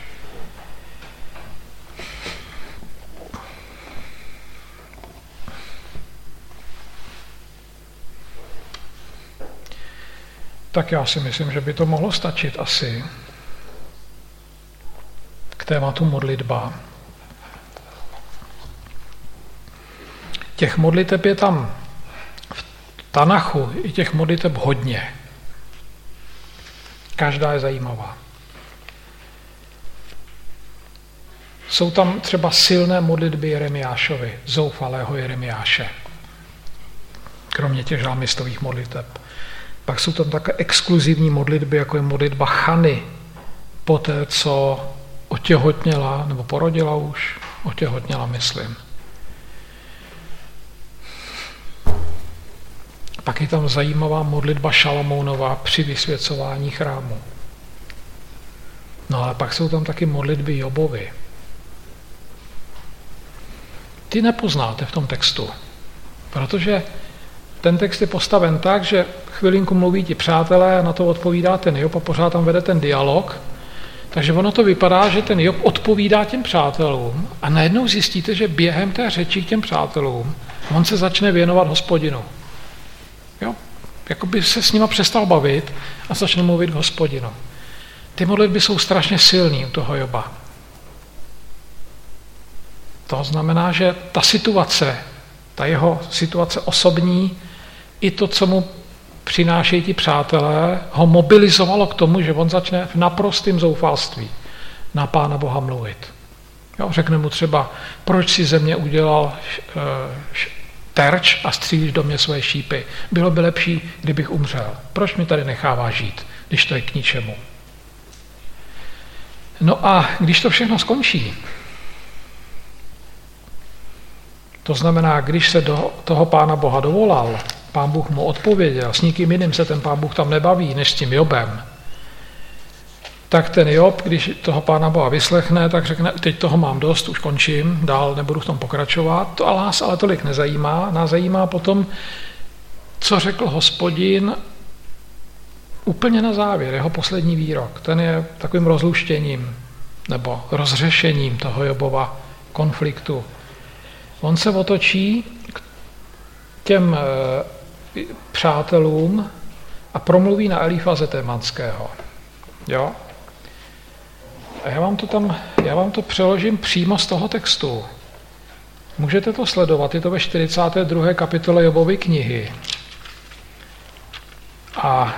tak já si myslím, že by to mohlo stačit asi k tématu modlitba. Těch modliteb je tam v Tanachu i těch modliteb hodně. Každá je zajímavá. Jsou tam třeba silné modlitby Jeremiášovi, zoufalého Jeremiáše. Kromě těch žalmistových modliteb. Pak jsou tam také exkluzivní modlitby, jako je modlitba Chany, po té, co otěhotněla, nebo porodila už, otěhotněla, myslím. Pak je tam zajímavá modlitba Šalamounová při vysvěcování chrámu. No ale pak jsou tam taky modlitby Jobovi. Ty nepoznáte v tom textu, protože ten text je postaven tak, že chvilinku mluví ti přátelé a na to odpovídá ten Job a pořád tam vede ten dialog. Takže ono to vypadá, že ten Job odpovídá těm přátelům a najednou zjistíte, že během té řeči k těm přátelům on se začne věnovat hospodinu. Jakoby se s nima přestal bavit a začne mluvit k hospodinu. Ty modlitby jsou strašně silný u toho Joba. To znamená, že ta situace, ta jeho situace osobní, i to, co mu přinášejí ti přátelé, ho mobilizovalo k tomu, že on začne v naprostém zoufalství na Pána Boha mluvit. Jo, řekne mu třeba, proč si ze mě udělal uh, terč a střílíš do mě své šípy. Bylo by lepší, kdybych umřel. Proč mi tady nechává žít, když to je k ničemu? No a když to všechno skončí, to znamená, když se do toho pána Boha dovolal, pán Bůh mu odpověděl, s nikým jiným se ten pán Bůh tam nebaví, než s tím Jobem, tak ten Job, když toho pána Boha vyslechne, tak řekne, teď toho mám dost, už končím, dál nebudu v tom pokračovat. To ale nás ale tolik nezajímá. Nás zajímá potom, co řekl hospodin úplně na závěr, jeho poslední výrok. Ten je takovým rozluštěním nebo rozřešením toho Jobova konfliktu. On se otočí k těm eh, přátelům a promluví na Elifaze Témanského. Jo? A já vám to tam, já vám to přeložím přímo z toho textu. Můžete to sledovat, je to ve 42. kapitole Jobovy knihy. A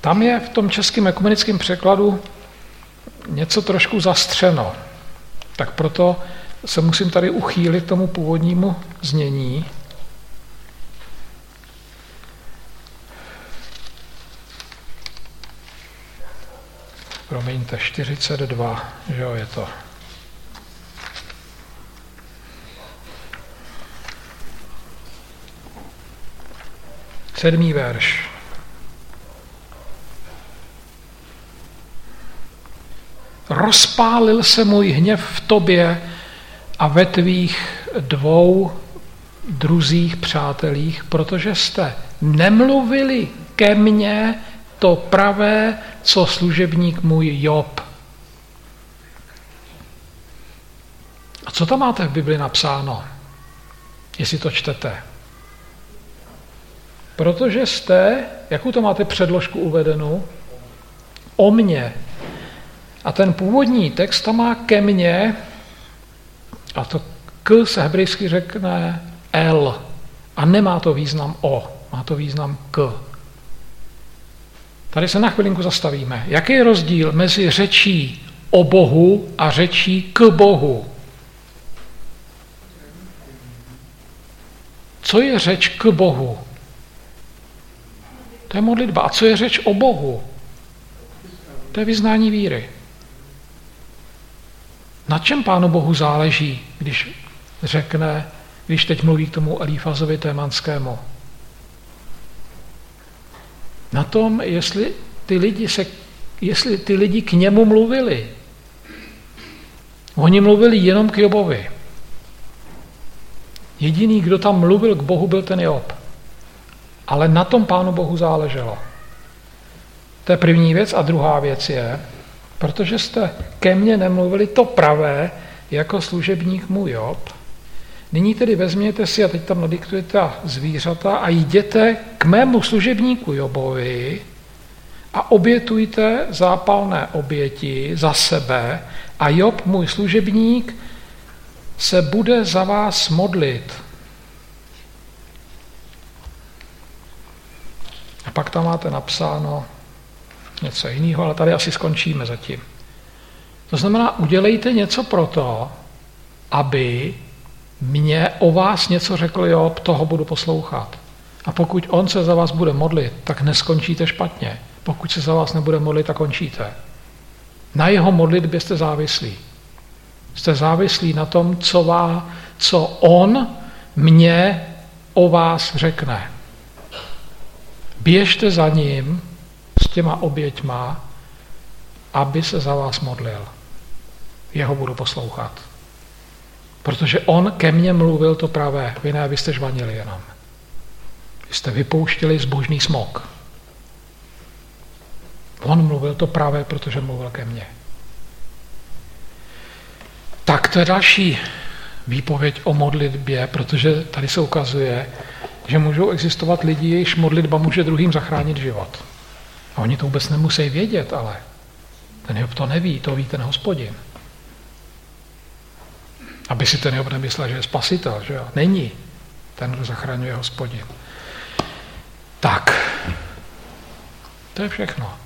tam je v tom českém ekumenickém překladu něco trošku zastřeno. Tak proto se musím tady uchýlit tomu původnímu znění. Promiňte, 42, že jo, je to. Sedmý verš. rozpálil se můj hněv v tobě a ve tvých dvou druzích přátelích, protože jste nemluvili ke mně to pravé, co služebník můj Job. A co tam máte v Bibli napsáno, jestli to čtete? Protože jste, jakou to máte předložku uvedenou? O mně. A ten původní text tam má ke mně, a to k se hebrejsky řekne L. A nemá to význam O, má to význam k. Tady se na chvilinku zastavíme. Jaký je rozdíl mezi řečí o Bohu a řečí k Bohu? Co je řeč k Bohu? To je modlitba. A co je řeč o Bohu? To je vyznání víry. Na čem Pánu Bohu záleží, když řekne, když teď mluví k tomu Elífazovi Témanskému? Na tom, jestli ty lidi, se, jestli ty lidi k němu mluvili. Oni mluvili jenom k Jobovi. Jediný, kdo tam mluvil k Bohu, byl ten Job. Ale na tom Pánu Bohu záleželo. To je první věc. A druhá věc je, protože jste ke mně nemluvili to pravé, jako služebník můj Job, nyní tedy vezměte si, a teď tam nadiktujete ta zvířata a jděte k mému služebníku Jobovi a obětujte zápalné oběti za sebe a Job, můj služebník, se bude za vás modlit. A pak tam máte napsáno něco jiného, ale tady asi skončíme zatím. To znamená, udělejte něco pro to, aby mě o vás něco řekl, jo, toho budu poslouchat. A pokud on se za vás bude modlit, tak neskončíte špatně. Pokud se za vás nebude modlit, tak končíte. Na jeho modlitbě jste závislí. Jste závislí na tom, co, vá, co on mě o vás řekne. Běžte za ním s těma oběťma, aby se za vás modlil. Jeho budu poslouchat. Protože on ke mně mluvil to pravé, vy ne, vy jste žvanili jenom. Vy jste vypouštěli zbožný smok. On mluvil to pravé, protože mluvil ke mně. Tak to je další výpověď o modlitbě, protože tady se ukazuje, že můžou existovat lidi, jejichž modlitba může druhým zachránit život. A oni to vůbec nemusí vědět, ale ten Job to neví, to ví ten hospodin. Aby si ten Job nemyslel, že je spasitel, že jo? Není. Ten, kdo zachraňuje hospodin. Tak, to je všechno.